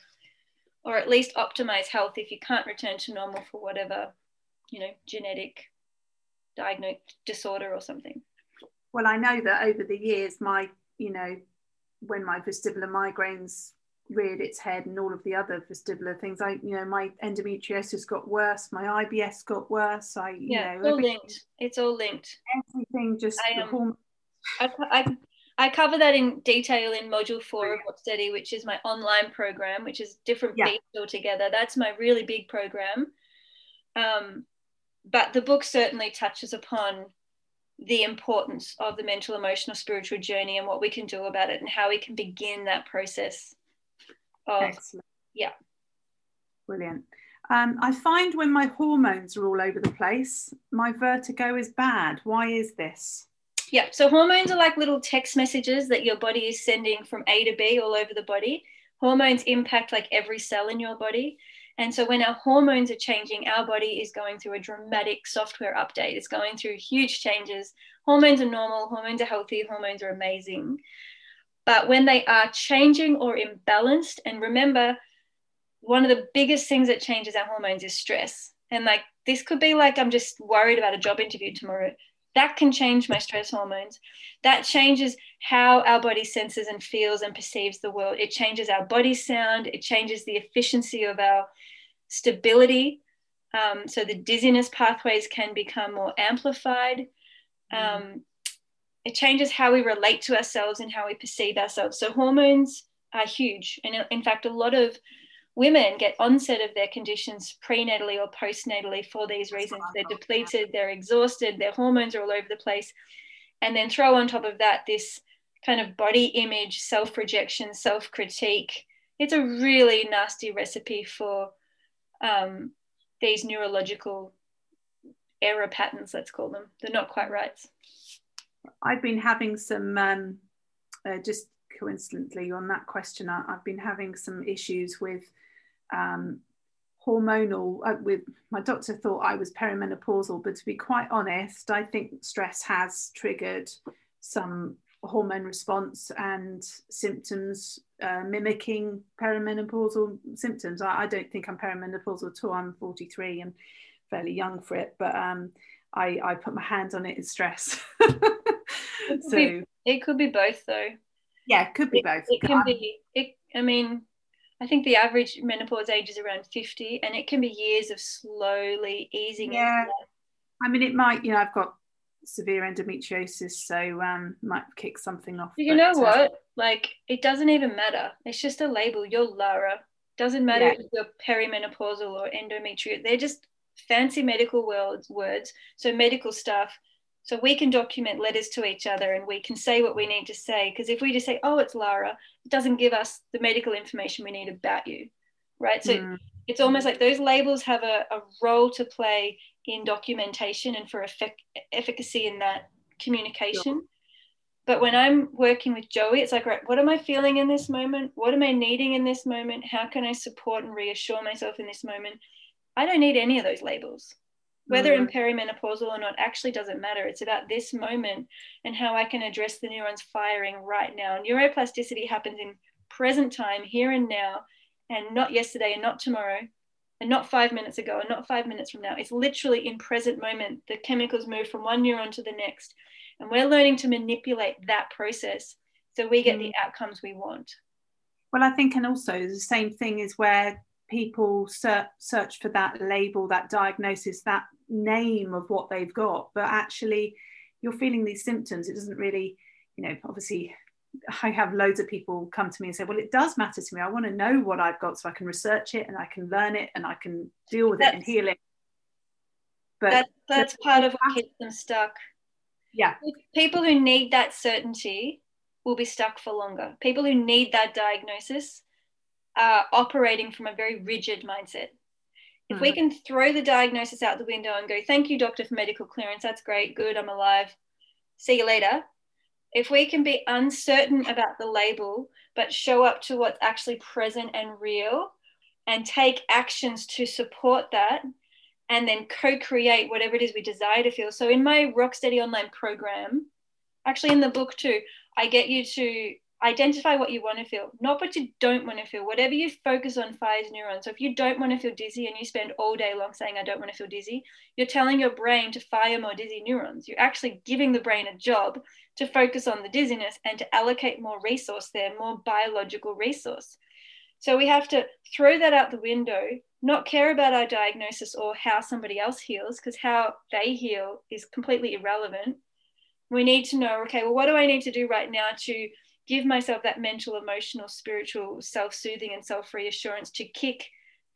or at least optimize health if you can't return to normal for whatever you know genetic diagnosed disorder or something. Well i know that over the years my you know when my vestibular migraines reared its head and all of the other vestibular things i you know my endometriosis got worse my ibs got worse i you yeah, know it's all linked. It's all linked. Everything just I, um, I, I, I cover that in detail in module four of Rock Steady, which is my online program, which is different yeah. beats altogether. That's my really big program. Um, but the book certainly touches upon the importance of the mental, emotional, spiritual journey and what we can do about it and how we can begin that process of Excellent. yeah. Brilliant. Um, I find when my hormones are all over the place, my vertigo is bad. Why is this? Yeah. So hormones are like little text messages that your body is sending from A to B all over the body. Hormones impact like every cell in your body. And so when our hormones are changing, our body is going through a dramatic software update. It's going through huge changes. Hormones are normal, hormones are healthy, hormones are amazing. But when they are changing or imbalanced, and remember, one of the biggest things that changes our hormones is stress. And like this could be like, I'm just worried about a job interview tomorrow that can change my stress hormones. That changes how our body senses and feels and perceives the world. It changes our body sound. It changes the efficiency of our stability. Um, so the dizziness pathways can become more amplified. Mm-hmm. Um, it changes how we relate to ourselves and how we perceive ourselves. So hormones are huge. And in fact, a lot of women get onset of their conditions prenatally or postnatally for these reasons. They're depleted, they're exhausted, their hormones are all over the place. And then throw on top of that this kind of body image, self rejection, self critique. It's a really nasty recipe for um, these neurological error patterns, let's call them. They're not quite right. I've been having some, um, uh, just coincidentally on that question, I, have been having some issues with um, hormonal uh, with my doctor thought I was perimenopausal but to be quite honest I think stress has triggered some hormone response and symptoms uh, mimicking perimenopausal symptoms. I, I, don't think I'm perimenopausal at all. I'm 43 and fairly young for it but um, I, I put my hand on it as stress. It so be, it could be both though. Yeah it could be it, both. it can be it I mean I think the average menopause age is around 50 and it can be years of slowly easing yeah. I mean, it might, you know, I've got severe endometriosis, so um, might kick something off. You know uh, what? Like, it doesn't even matter. It's just a label. You're Lara. Doesn't matter yeah. if you're perimenopausal or endometrial. They're just fancy medical words, words. So medical stuff so we can document letters to each other and we can say what we need to say. Because if we just say, oh, it's Lara, it doesn't give us the medical information we need about you. Right. So mm. it's almost like those labels have a, a role to play in documentation and for effect, efficacy in that communication. Sure. But when I'm working with Joey, it's like, right, what am I feeling in this moment? What am I needing in this moment? How can I support and reassure myself in this moment? I don't need any of those labels whether mm. in perimenopausal or not actually doesn't matter. It's about this moment and how I can address the neurons firing right now. Neuroplasticity happens in present time, here and now, and not yesterday and not tomorrow, and not five minutes ago and not five minutes from now. It's literally in present moment. The chemicals move from one neuron to the next. And we're learning to manipulate that process so we get mm. the outcomes we want. Well, I think, and also the same thing is where people ser- search for that label, that diagnosis, that name of what they've got, but actually you're feeling these symptoms. It doesn't really, you know, obviously I have loads of people come to me and say, well, it does matter to me. I want to know what I've got so I can research it and I can learn it and I can deal with that's, it and heal it. But that, that's part of what keeps them stuck. Yeah. People who need that certainty will be stuck for longer. People who need that diagnosis are operating from a very rigid mindset. If mm. we can throw the diagnosis out the window and go, thank you, doctor, for medical clearance, that's great, good, I'm alive, see you later. If we can be uncertain about the label, but show up to what's actually present and real and take actions to support that, and then co create whatever it is we desire to feel. So, in my Rock Steady online program, actually in the book too, I get you to identify what you want to feel, not what you don't want to feel. Whatever you focus on fires neurons. So if you don't want to feel dizzy and you spend all day long saying, I don't want to feel dizzy, you're telling your brain to fire more dizzy neurons. You're actually giving the brain a job to focus on the dizziness and to allocate more resource there, more biological resource. So we have to throw that out the window, not care about our diagnosis or how somebody else heals, because how they heal is completely irrelevant. We need to know, okay, well, what do I need to do right now to give myself that mental, emotional, spiritual self soothing and self reassurance to kick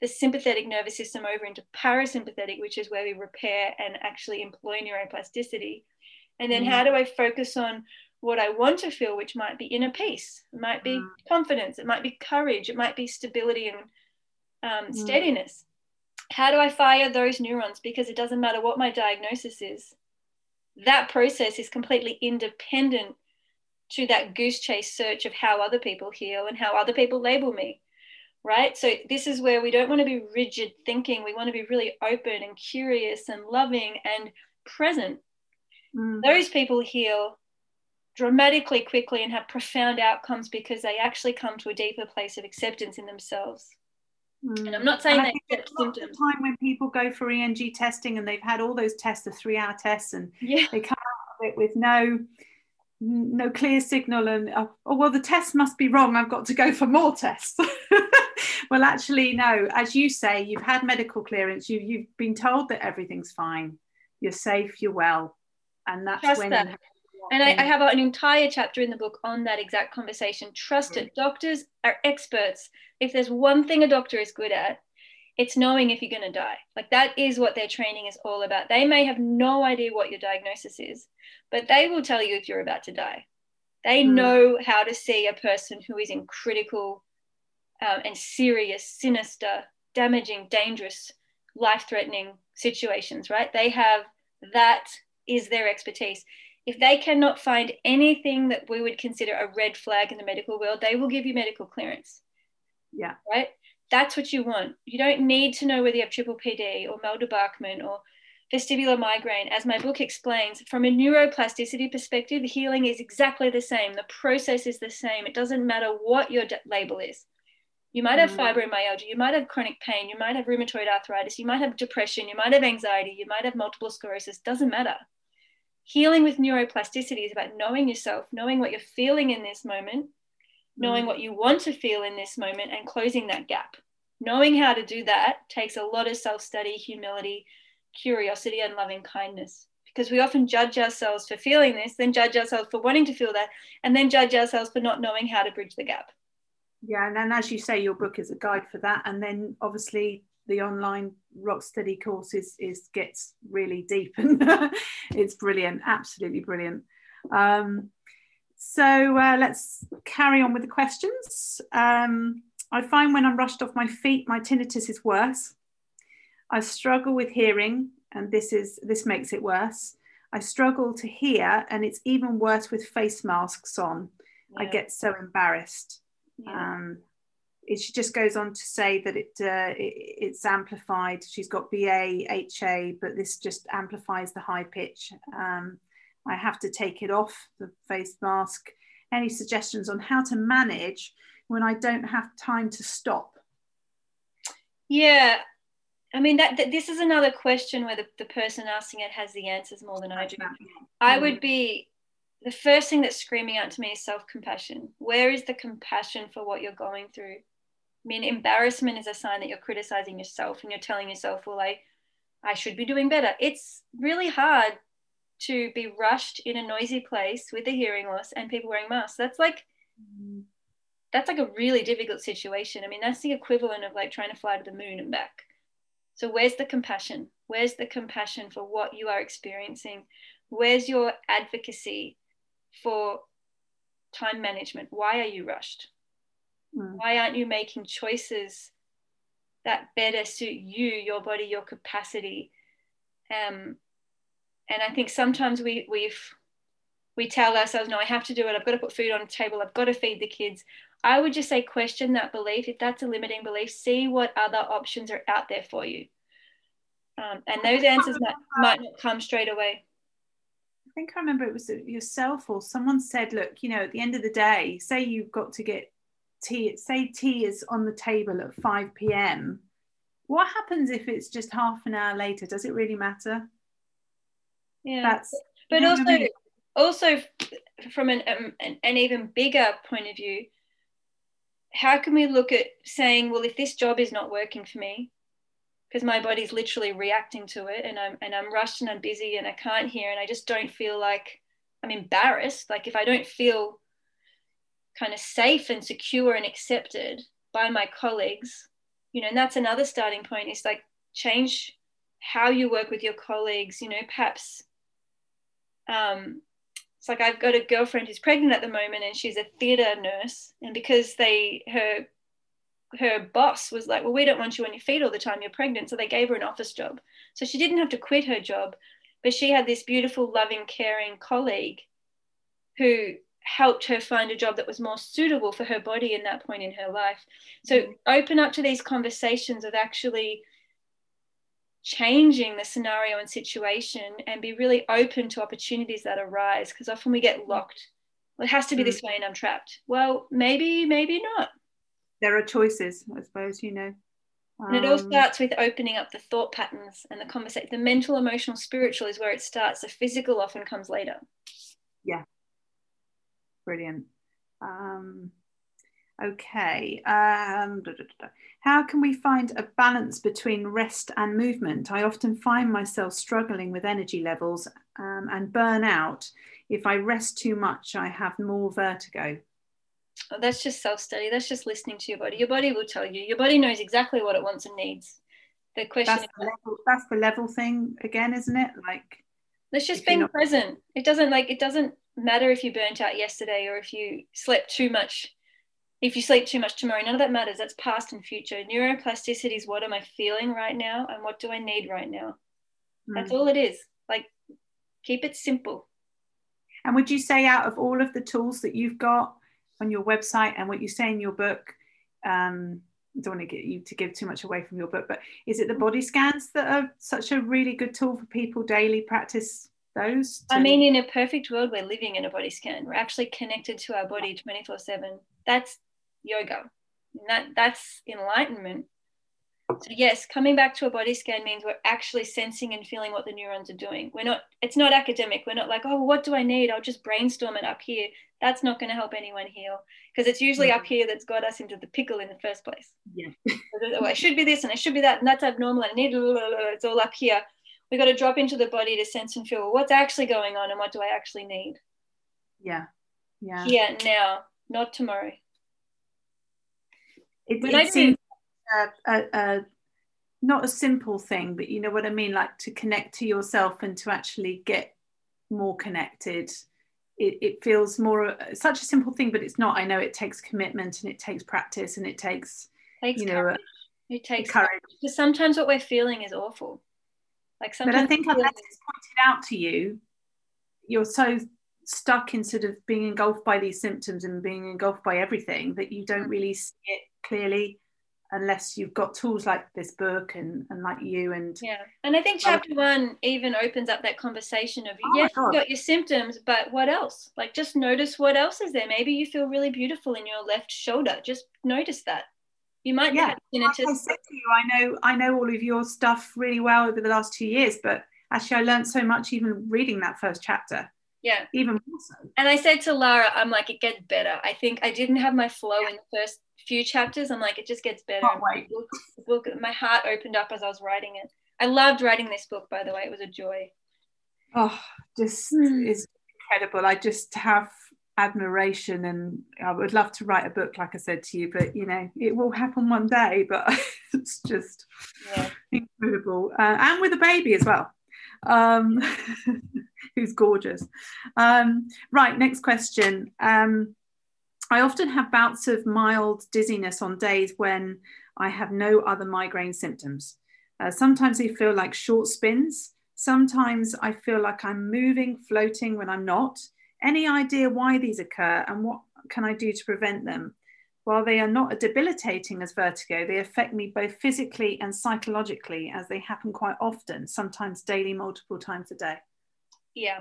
the sympathetic nervous system over into parasympathetic, which is where we repair and actually employ neuroplasticity. And then mm. how do I focus on what I want to feel, which might be inner peace, it might be mm. confidence, it might be courage, it might be stability and um, mm. steadiness. How do I fire those neurons? Because it doesn't matter what my diagnosis is, that process is completely independent to that goose chase search of how other people heal and how other people label me right so this is where we don't want to be rigid thinking we want to be really open and curious and loving and present mm. those people heal dramatically quickly and have profound outcomes because they actually come to a deeper place of acceptance in themselves mm. and i'm not saying that accept symptoms time when people go for ENG testing and they've had all those tests the three hour tests and yeah. they come out of it with no no clear signal and oh, oh, well the test must be wrong. I've got to go for more tests. Well actually no. As you say you've had medical clearance. You, you've been told that everything's fine. You're safe you're well. And that's Trust when that. and I, I, have an entire chapter in the book on that exact conversation. Trust it. Doctors are experts. If there's one thing a doctor is good at it's knowing if you're going to die. Like that is what their training is all about. They may have no idea what your diagnosis is, but they will tell you if you're about to die. They mm. know how to see a person who is in critical um, and serious, sinister, damaging, dangerous, life threatening situations, right? They have that is their expertise. If they cannot find anything that we would consider a red flag in the medical world, they will give you medical clearance. Yeah. Right that's what you want. You don't need to know whether you have triple PD or Mal de Débarquement or vestibular migraine. As my book explains, from a neuroplasticity perspective, the healing is exactly the same. The process is the same. It doesn't matter what your label is. You might have mm. fibromyalgia, you might have chronic pain, you might have rheumatoid arthritis, you might have depression, you might have anxiety, you might have multiple sclerosis, doesn't matter. Healing with neuroplasticity is about knowing yourself, knowing what you're feeling in this moment, knowing mm. what you want to feel in this moment and closing that gap. Knowing how to do that takes a lot of self study, humility, curiosity, and loving kindness. Because we often judge ourselves for feeling this, then judge ourselves for wanting to feel that, and then judge ourselves for not knowing how to bridge the gap. Yeah, and then as you say, your book is a guide for that. And then obviously the online rock steady course is, is gets really deep and it's brilliant, absolutely brilliant. Um, so uh, let's carry on with the questions. Um, I find when I'm rushed off my feet, my tinnitus is worse. I struggle with hearing, and this is this makes it worse. I struggle to hear, and it's even worse with face masks on. Yeah. I get so embarrassed. Yeah. Um, it, she just goes on to say that it, uh, it, it's amplified. She's got BA, HA, but this just amplifies the high pitch. Um, I have to take it off the face mask. Any suggestions on how to manage when I don't have time to stop? Yeah, I mean that, that this is another question where the, the person asking it has the answers more than I do. I would be the first thing that's screaming out to me is self compassion. Where is the compassion for what you're going through? I mean, embarrassment is a sign that you're criticizing yourself and you're telling yourself, well, I, I should be doing better. It's really hard to be rushed in a noisy place with a hearing loss and people wearing masks. That's like, mm-hmm. That's like a really difficult situation. I mean, that's the equivalent of like trying to fly to the moon and back. So, where's the compassion? Where's the compassion for what you are experiencing? Where's your advocacy for time management? Why are you rushed? Mm. Why aren't you making choices that better suit you, your body, your capacity? Um, and I think sometimes we we've we tell ourselves, no, I have to do it. I've got to put food on the table. I've got to feed the kids. I would just say question that belief. If that's a limiting belief, see what other options are out there for you. Um, and those answers might, might not come straight away. I think I remember it was yourself or someone said, look, you know, at the end of the day, say you've got to get tea, say tea is on the table at 5 p.m. What happens if it's just half an hour later? Does it really matter? Yeah. That's, but also, also from an, um, an, an even bigger point of view, how can we look at saying, well, if this job is not working for me, because my body's literally reacting to it and I'm and I'm rushed and I'm busy and I can't hear and I just don't feel like I'm embarrassed. Like if I don't feel kind of safe and secure and accepted by my colleagues, you know, and that's another starting point is like change how you work with your colleagues, you know, perhaps um it's like I've got a girlfriend who's pregnant at the moment and she's a theatre nurse and because they her her boss was like, Well, we don't want you on your feet all the time. You're pregnant. So they gave her an office job. So she didn't have to quit her job, but she had this beautiful, loving, caring colleague who helped her find a job that was more suitable for her body in that point in her life. So mm-hmm. open up to these conversations of actually changing the scenario and situation and be really open to opportunities that arise because often we get locked. Well, it has to be this way and I'm trapped. Well, maybe, maybe not there are choices, I suppose, you know. Um, and it all um, starts with opening up the thought patterns and the conversation. The mental, emotional, spiritual is where it starts. The physical often comes later. Yeah. Brilliant. Um, okay. Um, da, da, da. How can we find a balance between rest and movement? I often find myself struggling with energy levels um, and burnout. If I rest too much, I have more vertigo. Oh, that's just self study. That's just listening to your body. Your body will tell you. Your body knows exactly what it wants and needs. The question that's, the level, that's the level thing again, isn't it? Like it's just being not- present. It doesn't like it doesn't matter if you burnt out yesterday or if you slept too much. If you sleep too much tomorrow, none of that matters. That's past and future. Neuroplasticity is what am I feeling right now and what do I need right now. Mm. That's all it is. Like keep it simple. And would you say out of all of the tools that you've got, on your website and what you say in your book um, I don't want to get you to give too much away from your book, but is it the body scans that are such a really good tool for people daily practice those? To... I mean, in a perfect world, we're living in a body scan. We're actually connected to our body 24 7. That's yoga. That, that's enlightenment. So yes, coming back to a body scan means we're actually sensing and feeling what the neurons are doing. We're not, it's not academic. We're not like, oh, what do I need? I'll just brainstorm it up here. That's not going to help anyone heal because it's usually up here that's got us into the pickle in the first place. Yeah. oh, I should be this and I should be that and that's abnormal. I need, it's all up here. We got to drop into the body to sense and feel what's actually going on and what do I actually need? Yeah. Yeah. Yeah. Now, not tomorrow. It, it seems a, a, a, not a simple thing, but you know what I mean, like to connect to yourself and to actually get more connected. It, it feels more such a simple thing, but it's not. I know it takes commitment and it takes practice and it takes, takes you know, courage. it takes courage. Because sometimes what we're feeling is awful. Like sometimes, but I think unless it's pointed out to you, you're so stuck in sort of being engulfed by these symptoms and being engulfed by everything that you don't mm. really see it clearly unless you've got tools like this book and, and like you and yeah. And i think chapter one even opens up that conversation of oh yes you've got your symptoms but what else? Like just notice what else is there. Maybe you feel really beautiful in your left shoulder. Just notice that. You might yeah. like I said to you I know I know all of your stuff really well over the last two years but actually I learned so much even reading that first chapter. Yeah. Even more so. And I said to Lara, I'm like, it gets better. I think I didn't have my flow in the first few chapters. I'm like, it just gets better. The book, the book, my heart opened up as I was writing it. I loved writing this book, by the way. It was a joy. Oh, just Mm. is incredible. I just have admiration and I would love to write a book, like I said to you, but you know, it will happen one day, but it's just Yeah. incredible. Uh, and with a baby as well. Um, who's gorgeous. Um, right, next question. Um, I often have bouts of mild dizziness on days when I have no other migraine symptoms. Uh, sometimes they feel like short spins. Sometimes I feel like I'm moving, floating when I'm not. Any idea why these occur and what can I do to prevent them? While they are not debilitating as vertigo, they affect me both physically and psychologically as they happen quite often, sometimes daily, multiple times a day. Yeah.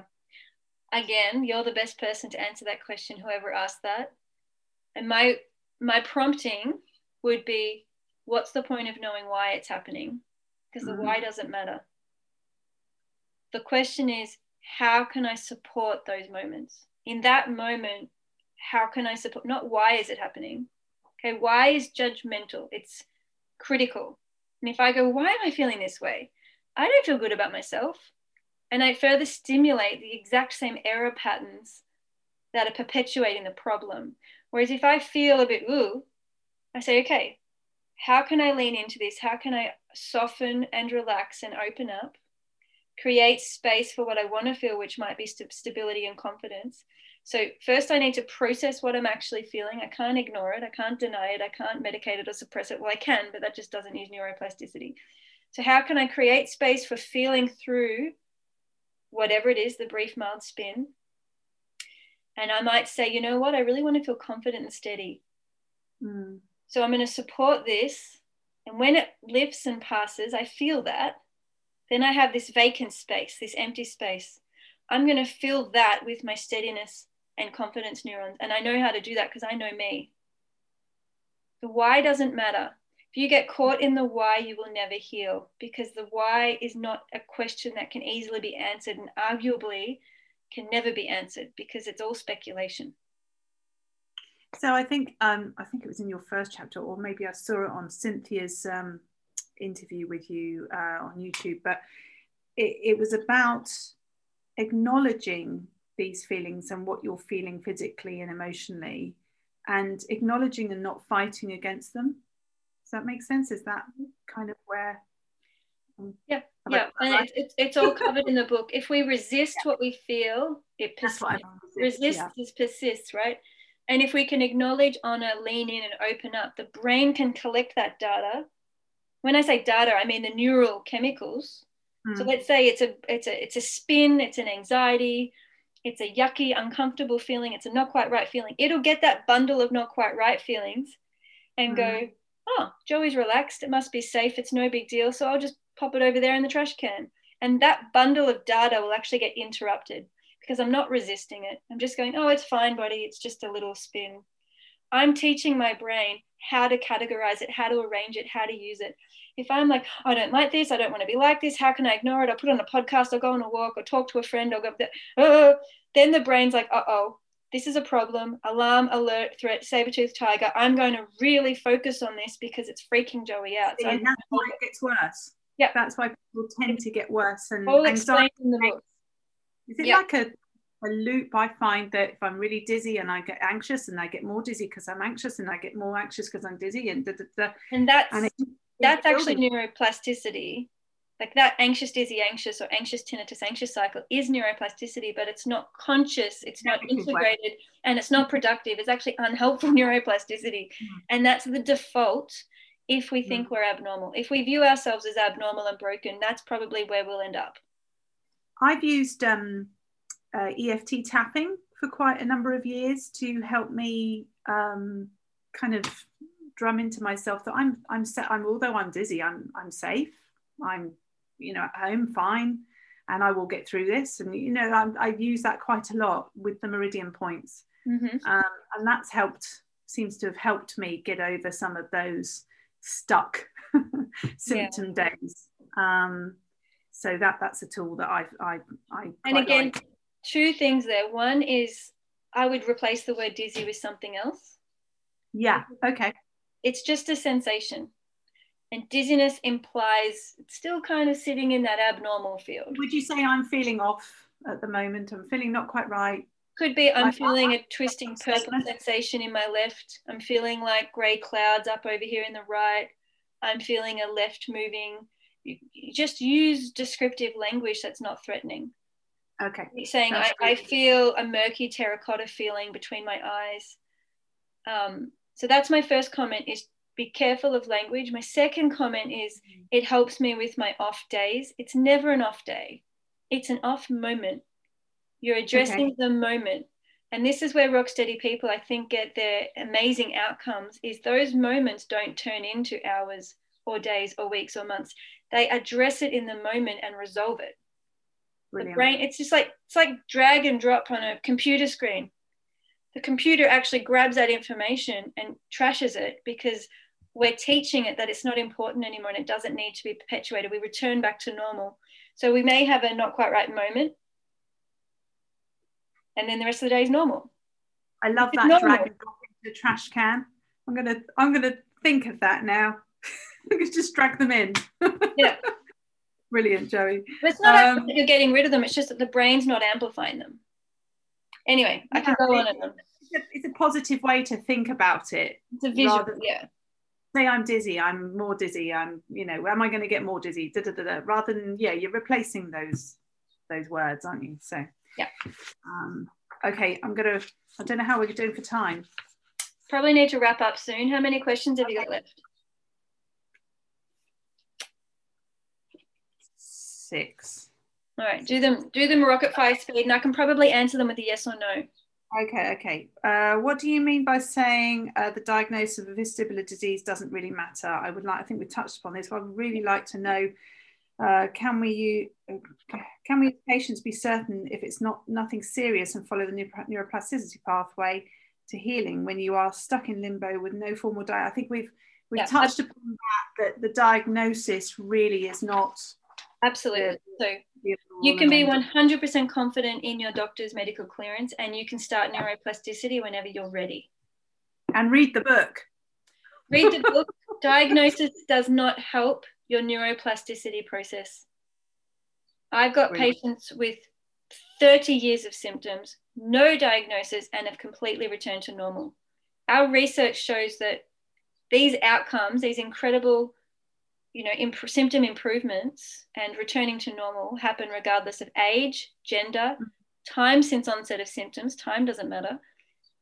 Again, you're the best person to answer that question, whoever asked that. And my my prompting would be what's the point of knowing why it's happening? Because the Mhm. why doesn't matter. The question is, how can I support those moments? In that moment, how can I support? Not why is it happening? Okay, why is judgmental? It's critical. And if I go, why am I feeling this way? I don't feel good about myself. And I further stimulate the exact same error patterns that are perpetuating the problem. Whereas if I feel a bit ooh, I say, okay, how can I lean into this? How can I soften and relax and open up? Create space for what I want to feel, which might be st- stability and confidence. So, first, I need to process what I'm actually feeling. I can't ignore it. I can't deny it. I can't medicate it or suppress it. Well, I can, but that just doesn't use neuroplasticity. So, how can I create space for feeling through whatever it is, the brief, mild spin? And I might say, you know what? I really want to feel confident and steady. Mm. So I'm going to support this. And when it lifts and passes, I feel that. Then I have this vacant space, this empty space. I'm going to fill that with my steadiness and confidence neurons. And I know how to do that because I know me. The why doesn't matter. If you get caught in the why, you will never heal because the why is not a question that can easily be answered and arguably can never be answered because it's all speculation. So I think um, I think it was in your first chapter, or maybe I saw it on Cynthia's um, interview with you uh, on YouTube. But it, it was about acknowledging these feelings and what you're feeling physically and emotionally, and acknowledging and not fighting against them. Does that make sense? Is that kind of where? Yeah, yeah, and right? it's, it's, all covered in the book. If we resist what we feel, it persists. Resist yeah. is persists, right? And if we can acknowledge, honor, lean in, and open up, the brain can collect that data. When I say data, I mean the neural chemicals. So Mm. let's say it's a it's a it's a spin, it's an anxiety, it's a yucky, uncomfortable feeling, it's a not quite right feeling. It'll get that bundle of not quite right feelings and go, oh, Joey's relaxed. It must be safe. It's no big deal. So I'll just pop it over there in the trash can. And that bundle of data will actually get interrupted because I'm not resisting it. I'm just going, oh, it's fine, buddy. It's just a little spin. I'm teaching my brain how to categorize it, how to arrange it, how to use it. If I'm like, I don't like this, I don't want to be like this, how can I ignore it? I'll put on a podcast, I'll go on a walk, or talk to a friend, I'll go, oh, then the brain's like, uh oh, this is a problem. Alarm, alert, threat, saber tooth tiger. I'm going to really focus on this because it's freaking Joey out. So and that's why it gets worse. Yeah. That's why people tend to get worse and all anxiety in the book. Is it Yeah. like a, a loop? I find that if I'm really dizzy and I get anxious and I get more dizzy because I'm anxious and I get more anxious because I'm dizzy and da, da, da, And that's and it, that's actually neuroplasticity. Like that anxious, dizzy, anxious, or anxious tinnitus, anxious cycle is neuroplasticity, but it's not conscious, it's not integrated, and it's not productive. It's actually unhelpful neuroplasticity. Mm. And that's the default if we think Mm. we're abnormal. If we view ourselves as abnormal and broken, that's probably where we'll end up. I've used um, uh, EFT tapping for quite a number of years to help me um, kind of drum into myself that I'm I'm set. I'm although I'm dizzy, I'm I'm safe. I'm you know at home fine, and I will get through this. And you know I, I use that quite a lot with the meridian points. Mm-hmm. um, and that's helped seems to have helped me get over some of those stuck symptom days um, so that that's a tool that i i i And again, like. two things there. One is I would replace the word dizzy with something else. Yeah. Okay. It's just a sensation. And dizziness implies still kind of sitting in that abnormal field. Would you say I'm feeling off at the moment? I'm feeling not quite right. Could be I'm feeling a twisting purple sensation in my left. I'm feeling like grey clouds up over here in the right. I'm feeling a left moving. Just use descriptive language that's not threatening. Okay. You're saying I, I, feel a murky terracotta feeling between my eyes. Um, so that's my first comment is be careful of language. My second comment is it helps me with my off days. It's never an off day. It's an off moment. You're addressing okay. the moment. And this is where rock steady people, I think, get their amazing outcomes is those moments don't turn into hours or days or weeks or months. They address it in the moment and resolve it. Brilliant. The brain, it's just like it's like drag and drop on a computer screen. The computer actually grabs that information and trashes it because we're teaching it that it's not important anymore and it doesn't need to be perpetuated. We return back to normal. So we may have a not quite right moment, and then the rest of the day is normal. I love it's that normal. the trash can. I'm gonna I'm gonna think of that now. just drag them in. yeah. Brilliant, Joey. But it's not um, that you're getting rid of them, it's just that the brain's not amplifying them. Anyway, I can go on and on. It's a positive way to think about it. It's a visual, yeah. Say I'm dizzy, I'm more dizzy, I'm, you know, am I going to get more dizzy? Da, da, da, da. Rather than, yeah, you're replacing those those words, aren't you? So yeah. Um, okay, I'm gonna I don't know how we're doing for time. Probably need to wrap up soon. How many questions have you got left? six. All right, do them do them rocket fire speed, and I can probably answer them with a yes or no. Okay, okay. Uh, what do you mean by saying uh, the diagnosis of a vestibular disease doesn't really matter? I would like, I think we touched upon this. But I'd really like to know: uh, Can we can we patients be certain if it's not nothing serious and follow the neuroplasticity pathway to healing when you are stuck in limbo with no formal diet? I think we've we've yeah, touched upon that that the diagnosis really is not Absolutely. So you can be 100% confident in your doctor's medical clearance and you can start neuroplasticity whenever you're ready. And read the book. Read the book. Diagnosis does not help your neuroplasticity process. I've got Brilliant. patients with 30 years of symptoms, no diagnosis, and have completely returned to normal. Our research shows that these outcomes, these incredible you know, imp- symptom improvements and returning to normal happen regardless of age, gender, mm-hmm. time since onset of symptoms, time doesn't matter,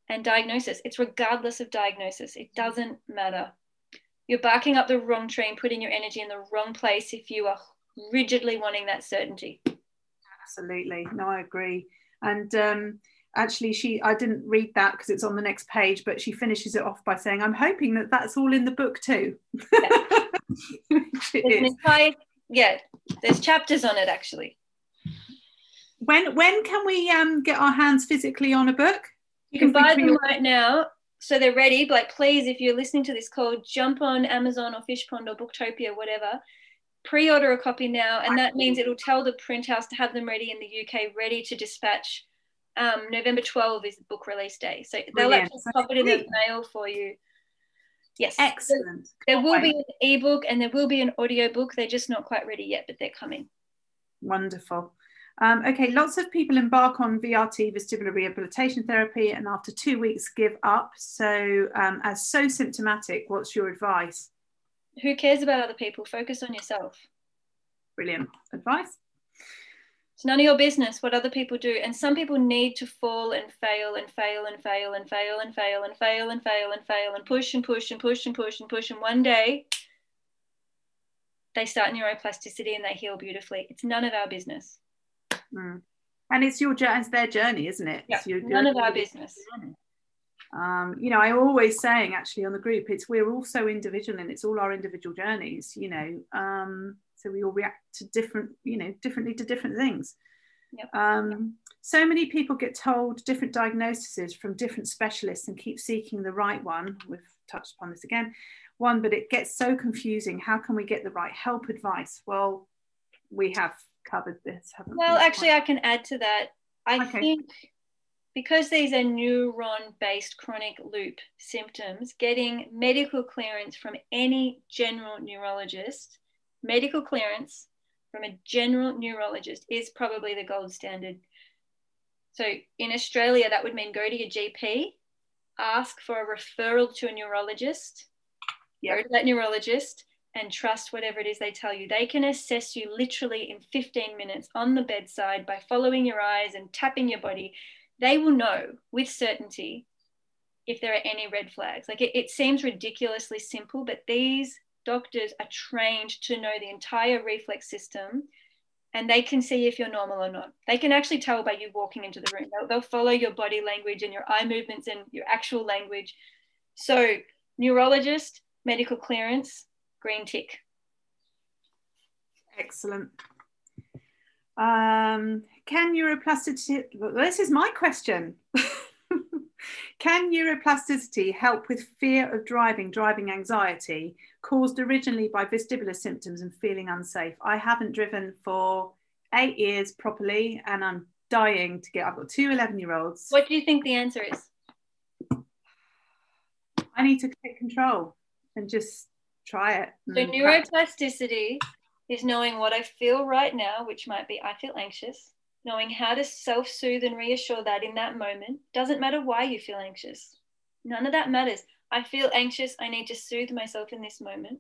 and diagnosis. It's regardless of diagnosis, it mm-hmm. doesn't matter. You're barking up the wrong tree and putting your energy in the wrong place if you are rigidly wanting that certainty. Absolutely. No, I agree. And um, actually she i didn't read that because it's on the next page but she finishes it off by saying i'm hoping that that's all in the book too yeah. entire, yeah there's chapters on it actually when when can we um get our hands physically on a book you can buy them right now so they're ready like please if you're listening to this call jump on amazon or fishpond or booktopia whatever pre-order a copy now and that means it'll tell the print house to have them ready in the uk ready to dispatch um, November 12 is the book release day. So they'll actually pop it in the mail for you. Yes. Excellent. There will be an ebook and there will be an audio book. They're just not quite ready yet, but they're coming. Wonderful. Um, okay, lots of people embark on VRT, vestibular rehabilitation therapy, and after two weeks give up. So, um, as so symptomatic, what's your advice? Who cares about other people? Focus on yourself. Brilliant advice. It's none of your business what other people do. And some people need to fall and fail and fail and fail and fail and fail and fail and fail and fail and push and push and push and push and push. And one day they start neuroplasticity and they heal beautifully. It's none of our business. Mm. And it's your journey, it's their journey, isn't it? Yeah, your, none of our business. Um, you know, I'm always saying actually on the group, it's we're all so individual and it's all our individual journeys, you know. Um, so we all react to different you know differently to different things yep. um, so many people get told different diagnoses from different specialists and keep seeking the right one we've touched upon this again one but it gets so confusing how can we get the right help advice well we have covered this well we? actually i can add to that I okay. think because these are neuron based chronic loop symptoms, getting medical clearance from any general neurologist, medical clearance from a general neurologist is probably the gold standard. So in Australia, that would mean go to your GP, ask for a referral to a neurologist, yep. go to that neurologist, and trust whatever it is they tell you. They can assess you literally in 15 minutes on the bedside by following your eyes and tapping your body. They will know with certainty if there are any red flags. Like it, it seems ridiculously simple, but these doctors are trained to know the entire reflex system and they can see if you're normal or not. They can actually tell by you walking into the room. They'll, they'll, follow your body language and your eye movements and your actual language. So, neurologist, medical clearance, green tick. Excellent. Um, can neuroplasticity, this is my question. can neuroplasticity help with fear of driving, driving anxiety, caused originally by vestibular symptoms and feeling unsafe? I haven't driven for eight years properly and I'm dying to get, I've got two 11 year olds. What do you think the answer is? I need to take control and just try it. So neuroplasticity is knowing what I feel right now, which might be I feel anxious, knowing how to self-soothe and reassure that in that moment. Doesn't matter why you feel anxious. None of that matters. I feel anxious. I need to soothe myself in this moment.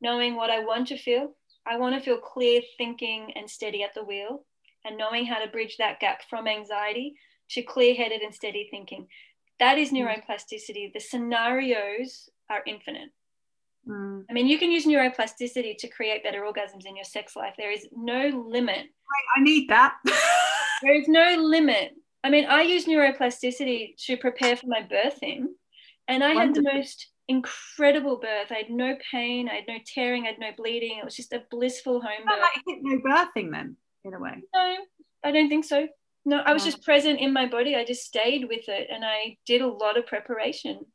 Knowing what I want to feel. I want to feel clear thinking and steady at the wheel and knowing how to bridge that gap from anxiety to clear-headed and steady thinking. That is mm. neuroplasticity. The scenarios are infinite. Mm. I mean, you can use neuroplasticity to create better orgasms in your sex life. There is no limit. I need that. there is no limit. I mean, I use neuroplasticity to prepare for my birthing, and I Wonderful. had the most incredible birth. I had no pain, I had no tearing, I had no bleeding. It was just a blissful home birth. Like no birthing then, in a way. No, I don't think so. No, I was just present in my body. I just stayed with it, and I did a lot of preparation.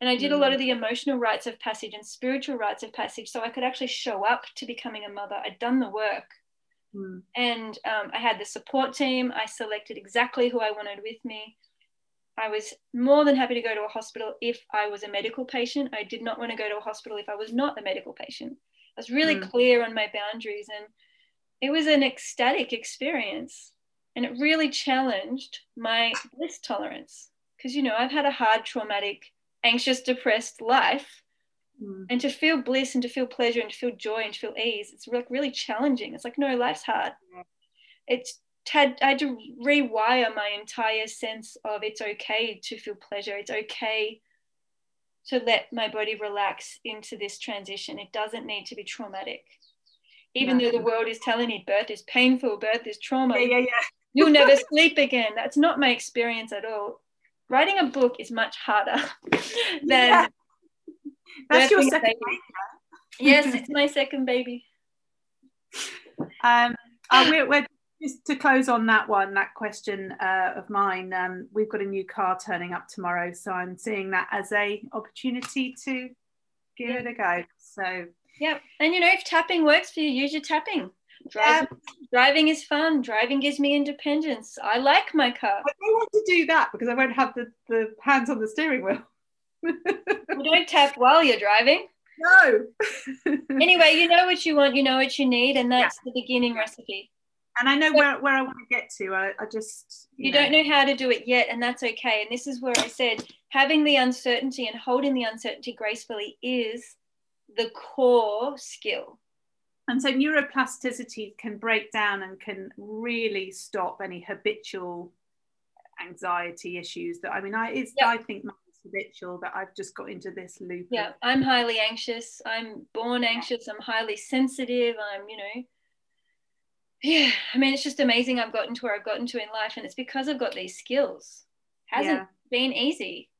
And I did a lot of mm. the emotional rites of passage and spiritual rites of passage so I could actually show up to becoming a mother. I'd done the work. Mm. And um, I had the support team. I selected exactly who I wanted with me. I was more than happy to go to a hospital if I was a medical patient. I did not want to go to a hospital if I was not a medical patient. I was really mm. clear on my boundaries and it was an ecstatic experience and it really challenged my bliss tolerance because you know I've had a hard traumatic anxious, depressed life. Mm. And to feel bliss and to feel pleasure and to feel joy and to feel ease, it's like really challenging. It's like, no, life's hard. It's had I had to rewire my entire sense of it's okay to feel pleasure. It's okay to let my body relax into this transition. It doesn't need to be traumatic. Even though the world is telling me birth is painful, birth is trauma. Yeah, yeah, yeah. You'll never sleep again. That's not my experience at all writing a book is much harder than yeah. that's your second baby. yes it's my second baby um uh, we're, we're, just to close on that one that question uh, of mine um, we've got a new car turning up tomorrow so i'm seeing that as a opportunity to give yeah. it a go so yeah and you know if tapping works for you use your tapping Driving, yeah. driving is fun. Driving gives me independence. I like my car. I don't want to do that because I won't have the, the hands on the steering wheel. well, don't tap while you're driving. No. anyway, you know what you want, you know what you need, and that's yeah. the beginning recipe. And I know so, where, where I want to get to. I, I just you, you know. don't know how to do it yet, and that's okay. And this is where I said having the uncertainty and holding the uncertainty gracefully is the core skill and so neuroplasticity can break down and can really stop any habitual anxiety issues that i mean i it's yep. i think habitual that i've just got into this loop yeah of, i'm highly anxious. I'm born anxious. I'm highly sensitive. I'm you know. Yeah i mean it's just amazing i've gotten to where i've gotten to in life and it's because i've got these skills. Hasn't yeah. been easy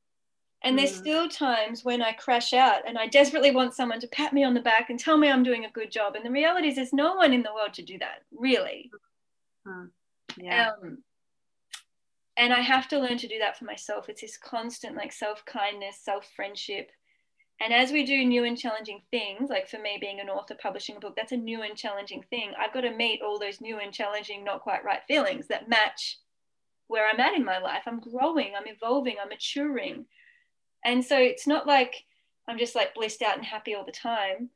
and there's mm. still times when I crash out and I desperately want someone to pat me on the back and tell me I'm doing a good job. And the reality is, there's no one in the world to do that, really. Mm. Yeah. Um, and I have to learn to do that for myself. It's this constant, like, self kindness, self friendship. And as we do new and challenging things, like for me being an author publishing a book, that's a new and challenging thing. I've got to meet all those new and challenging, not quite right feelings that match where I'm at in my life. I'm growing, I'm evolving, I'm maturing. And so it's not like I'm just like blissed out and happy all the time.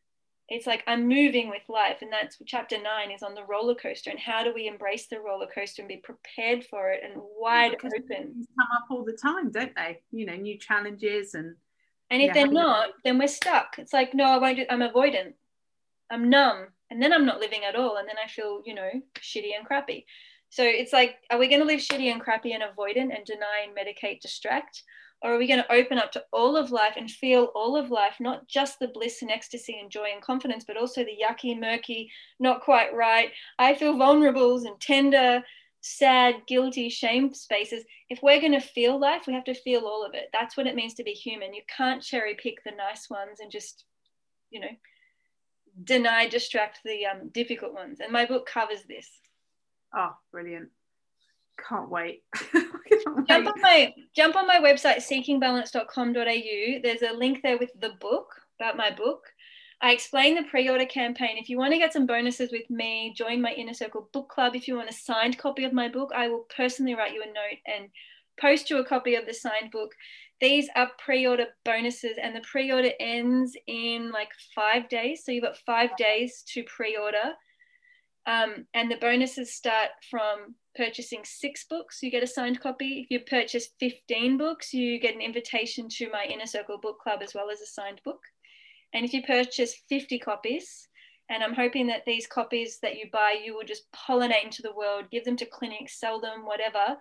It's like I'm moving with life. And that's chapter nine is on the roller coaster and how do we embrace the roller coaster and be prepared for it and wide Because open. come up all the time, don't they? You know, new challenges and And if Yeah, they're not, then we're stuck. It's like, no, I won't do I'm avoidant. I'm numb. And then I'm not living at all. And then I feel, you know, shitty and crappy. So it's like, are we going to live shitty and crappy and avoidant and deny and medicate, distract? Or are we going to open up to all of life and feel all of life, not just the bliss and ecstasy and joy and confidence, but also the yucky, murky, not quite right? I feel vulnerables and tender, sad, guilty, shame spaces. If we're going to feel life, we have to feel all of it. That's what it means to be human. You can't cherry pick the nice ones and just, you know, deny, distract the um, difficult ones. And my book covers this. oh, brilliant! Can't wait. Can't Jump wait. on my jump on my website seekingbalance.com.au. There's a link there with the book about my book. I explain the pre-order campaign. If you want to get some bonuses with me, join my inner circle book club. If you want a signed copy of my book, I will personally write you a note and post you a copy of the signed book. These are pre-order bonuses, and the pre-order ends in like five days. So you've got five days to pre-order. Um, and the bonuses start from purchasing six books, you get a signed copy. If you purchase 15 books, you get an invitation to my Inner Circle book club as well as a signed book. And if you purchase 50 copies, and I'm hoping that these copies that you buy, you will just pollinate into the world, give them to clinics, sell them, whatever.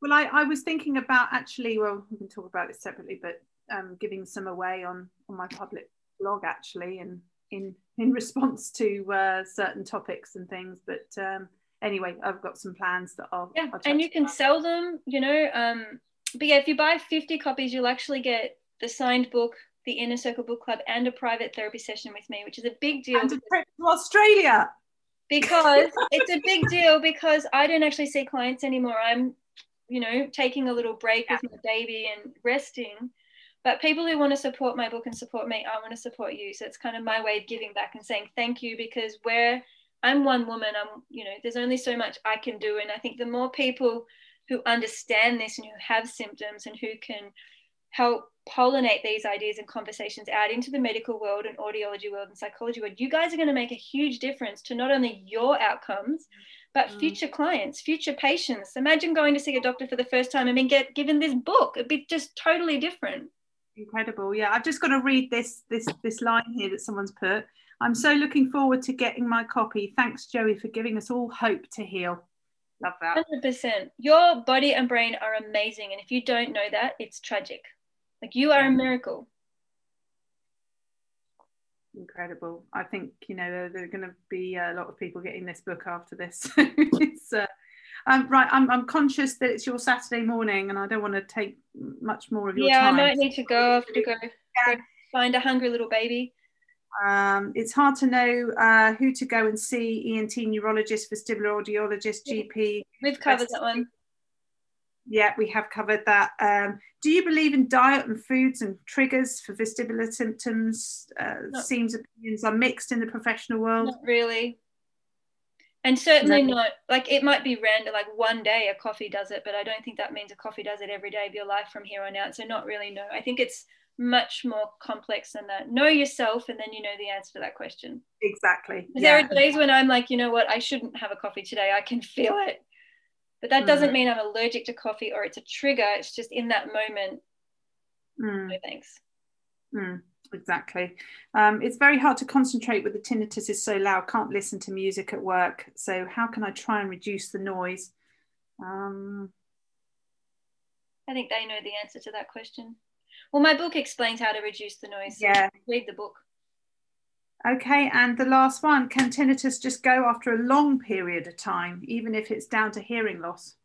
Well, I, I was thinking about actually. Well, we can talk about this separately, but um, giving some away on on my public blog actually, and in in response to uh, certain topics and things. But um, anyway, I've got some plans that I'll. Yeah, I'll and you can about. sell them, you know. Um, but yeah, if you buy 50 copies, you'll actually get the signed book, the Inner Circle Book Club, and a private therapy session with me, which is a big deal. and a trip to Australia. because it's a big deal because I don't actually see clients anymore. I'm, you know, taking a little break with my baby and resting. But people who want to support my book and support me, I want to support you. So it's kind of my way of giving back and saying thank you because where I'm one woman, I'm, you know, there's only so much I can do. And I think the more people who understand this and who have symptoms and who can help pollinate these ideas and conversations out into the medical world and audiology world and psychology world, you guys are going to make a huge difference to not only your outcomes, but Mm. future clients, future patients. Imagine going to see a doctor for the first time and being get given this book. It'd be just totally different. Incredible. Yeah, I've just got to read this this this line here that someone's put. I'm so looking forward to getting my copy. Thanks, Joey, for giving us all hope to heal. Love that. 100%. Your body and brain are amazing. And if you don't know that, it's tragic. Like you are a miracle. Incredible. I think you know there, there are going to be a lot of people getting this book after this. it's uh, um, right. I'm, I'm conscious that it's your Saturday morning, and I don't want to take much more of your Yeah, time. I might need to go. I have to go Yeah. go find a hungry little baby. Um, it's hard to know uh, who to go and see: ENT neurologist, vestibular audiologist, GP. We've covered that one. Yeah, we have covered that. Um, do you believe in diet and foods and triggers for vestibular symptoms? Uh, No. Seems opinions are mixed in the professional world. Not really. And certainly No. not like it might be random, like one day a coffee does it, but I don't think that means a coffee does it every day of your life from here on out. So, not really, no. I think it's much more complex than that. Know yourself, and then you know the answer to that question. Exactly. Yeah. There are days when I'm like, you know what, I shouldn't have a coffee today. I can feel it. But that doesn't Mhm. mean I'm allergic to coffee or it's a trigger. It's just in that moment, Mm. no thanks. Mm, exactly. Um, it's very hard to concentrate with the tinnitus is so loud. Can't listen to music at work. So how can I try and reduce the noise? Um, I think they know the answer to that question. Well, my book explains how to reduce the noise. yeah. Read the book. Okay. And the last one: Can tinnitus just go after a long period of time, even if it's down to hearing loss?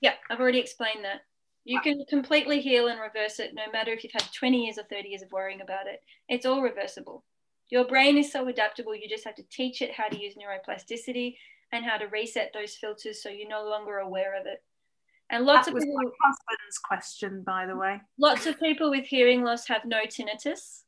Yeah, I've already explained that. You can completely heal and reverse it no matter if you've had 20 years or 30 years of worrying about it. It's all reversible. Your brain is so adaptable, you just have to teach it how to use neuroplasticity and how to reset those filters so you're no longer aware of it. And lots that of was people, my husband's question, by the way. lots of people with hearing loss have no tinnitus.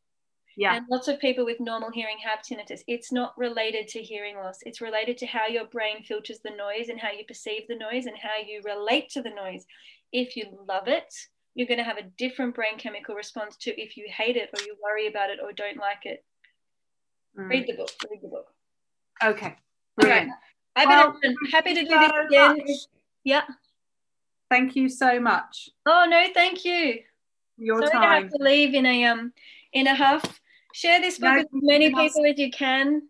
Yeah. And lots of people with normal hearing have tinnitus. It's not related to hearing loss. It's related to how your brain filters the noise and how you perceive the noise and how you relate to the noise. If you love it, you're going to have a different brain chemical response to if you hate it or you worry about it or don't like it. Mm. Read the book. Read the book. Okay. Brilliant. I've well, been happy to do this again. Much. Yeah. Thank you so much. Oh no, thank you. Your Sorry time. to have to leave in a um in a huff. Share this book no, with as many people as you can.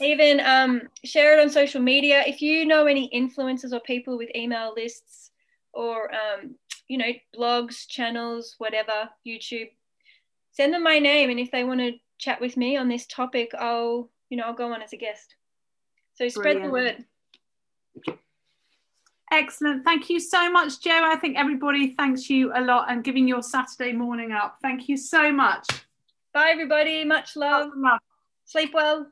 Even um, share it on social media. If you know any influencers or people with email lists or um, you know blogs, channels, whatever, YouTube, send them my name, and if they want to chat with me on this topic, I'll you know I'll go on as a guest. So spread Brilliant. the word. Excellent. Thank you so much, Joe. I think everybody thanks you a lot and giving your Saturday morning up. Thank you so much. Bye, everybody. Much love. Sleep well.